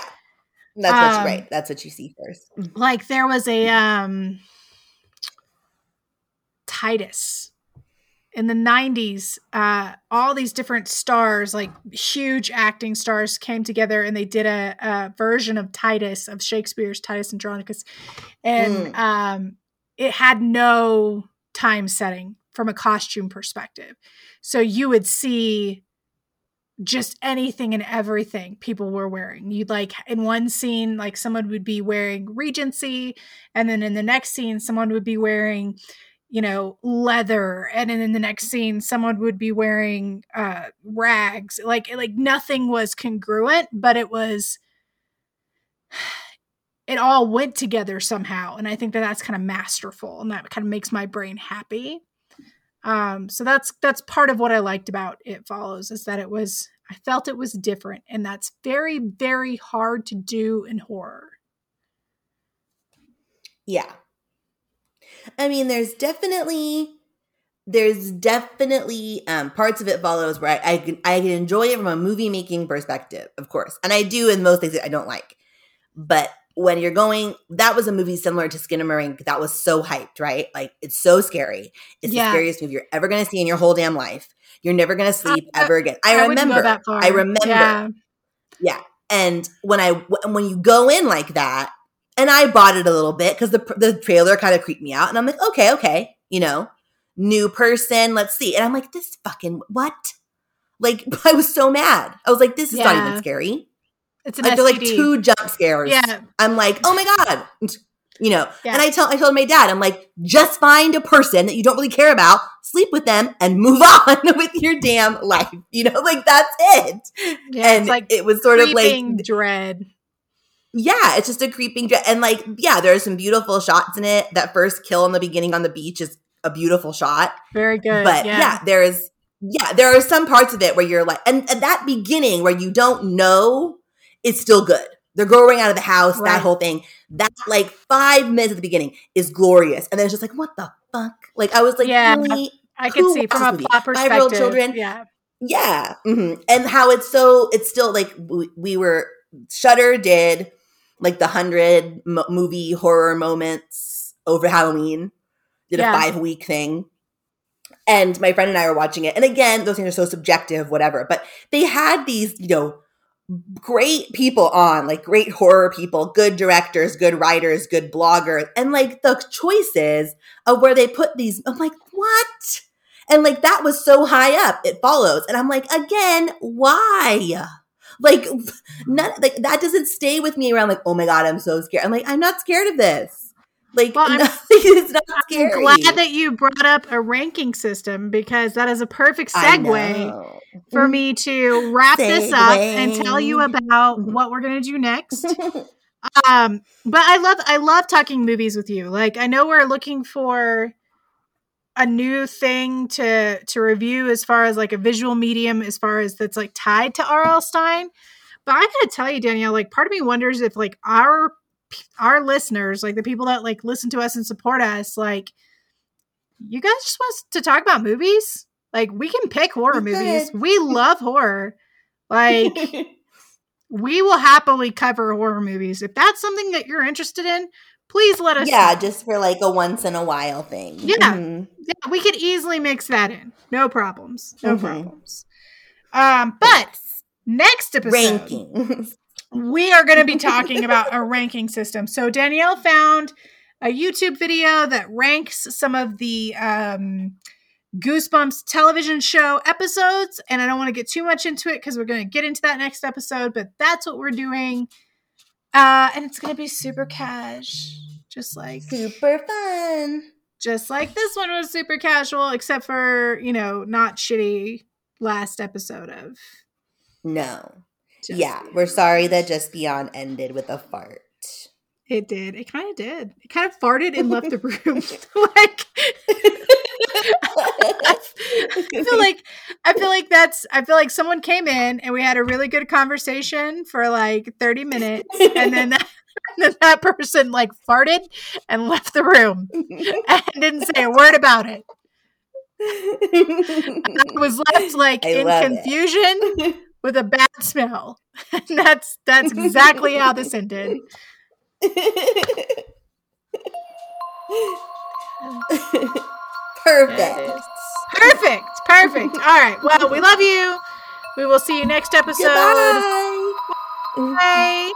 That's Um, you, right. That's what you see first. like there was a um titus in the 90s uh all these different stars like huge acting stars came together and they did a, a version of titus of shakespeare's titus andronicus and Mm. um it had no time setting from a costume perspective so you would see just anything and everything people were wearing. You'd like in one scene, like someone would be wearing Regency, and then in the next scene, someone would be wearing, you know, leather, and then in the next scene, someone would be wearing uh, rags. Like like nothing was congruent, but it was. It all went together somehow, and I think that that's kind of masterful, and that kind of makes my brain happy um so that's that's part of what i liked about it follows is that it was i felt it was different and that's very very hard to do in horror Yeah. I mean, there's definitely there's definitely um, parts of it follows where I, I can I can enjoy it from a movie making perspective, of course, and I do in most things that I don't like. But when you're going, that was a movie similar to Skinamarink that was so hyped, right? Like it's so scary. It's Yeah. the scariest movie you're ever going to see in your whole damn life. You're never going to sleep Uh, ever again. I, wouldn't remember. go that far I remember. yeah Yeah. And when I when you go in like that, and I bought it a little bit because the the trailer kind of creeped me out, and I'm like, okay, okay, you know, new person, let's see. And I'm like, this fucking what? Like, I was so mad. I was like, this is not even scary. it's an Like, they're like two jump scares. yeah I'm like, oh my god, you know. Yeah. And I tell I told my dad, I'm like, just find a person that you don't really care about, sleep with them, and move on with your damn life. You know, like that's it. yeah and like it was sort of like dread yeah, it's just a creeping dre- and like yeah, there are some beautiful shots in it. That first kill in the beginning on the beach is a beautiful shot. very good but yeah. there's yeah, there are some parts of it where you're like and, and that beginning where you don't know it's still good. They're going out of the house, Right. that whole thing. That like five minutes at the beginning is glorious. And then it's just like, what the fuck? Like I was like, Yeah. really? i could see from a plot Five-year-old children? yeah Yeah. hmm And how it's so, it's still like we, we were, Shudder did like the hundred mo- movie horror moments over Halloween. did Yeah. a five week thing. And my friend and I were watching it. And again, those things are so subjective, whatever. But they had these, you know, great people on, like great horror people, good directors, good writers, good bloggers. And like the choices of where they put these, I'm like, what? And like that was so high up, it follows. And I'm like, again, why? Like, none, like that doesn't stay with me around. Like, oh my god, I'm so scared. I'm like, I'm not scared of this. Like, Well, I'm- nothing is not I'm glad that you brought up a ranking system because that is a perfect segue for me to wrap this up and tell you about Mhm. what we're gonna do next. um, but I love I love talking movies with you. Like I know we're looking for a new thing to to review as far as like a visual medium as far as that's like tied to R.L. Stine. But I gotta tell you, Danielle, like part of me wonders if like our our listeners, like the people that like listen to us and support us, like you guys just want to talk about movies? Like we can pick horror We movies. could. We love horror. Like we will happily cover horror movies. If that's something that you're interested in, please let us yeah, know. just for like a once in a while thing. Yeah. Mhm. Yeah, we could easily mix that in. No problems. No Mhm. problems. Um, but next episode, ranking. we are going to be talking about a ranking system. So Danielle found a YouTube video that ranks some of the um, Goosebumps television show episodes, and I don't want to get too much into it because we're going to get into that next episode. But that's what we're doing, uh, and it's going to be super cash, just like Super fun. just like this one was super casual, except for you know not shitty last episode of. No. Just yeah, Beyond. we're sorry that Just Beyond ended with a fart. It did. It kind of did. It kind of farted and left the room. like I feel like I feel like that's I feel like someone came in and we had a really good conversation for like 30 minutes and then that, and then that person like farted and left the room and didn't say a word about it. I was left like I in love it. confusion with a bad smell. And that's that's exactly how this ended. Perfect. Perfect. Perfect. All right. Well, we love you. We will see you next episode. Goodbye. Bye.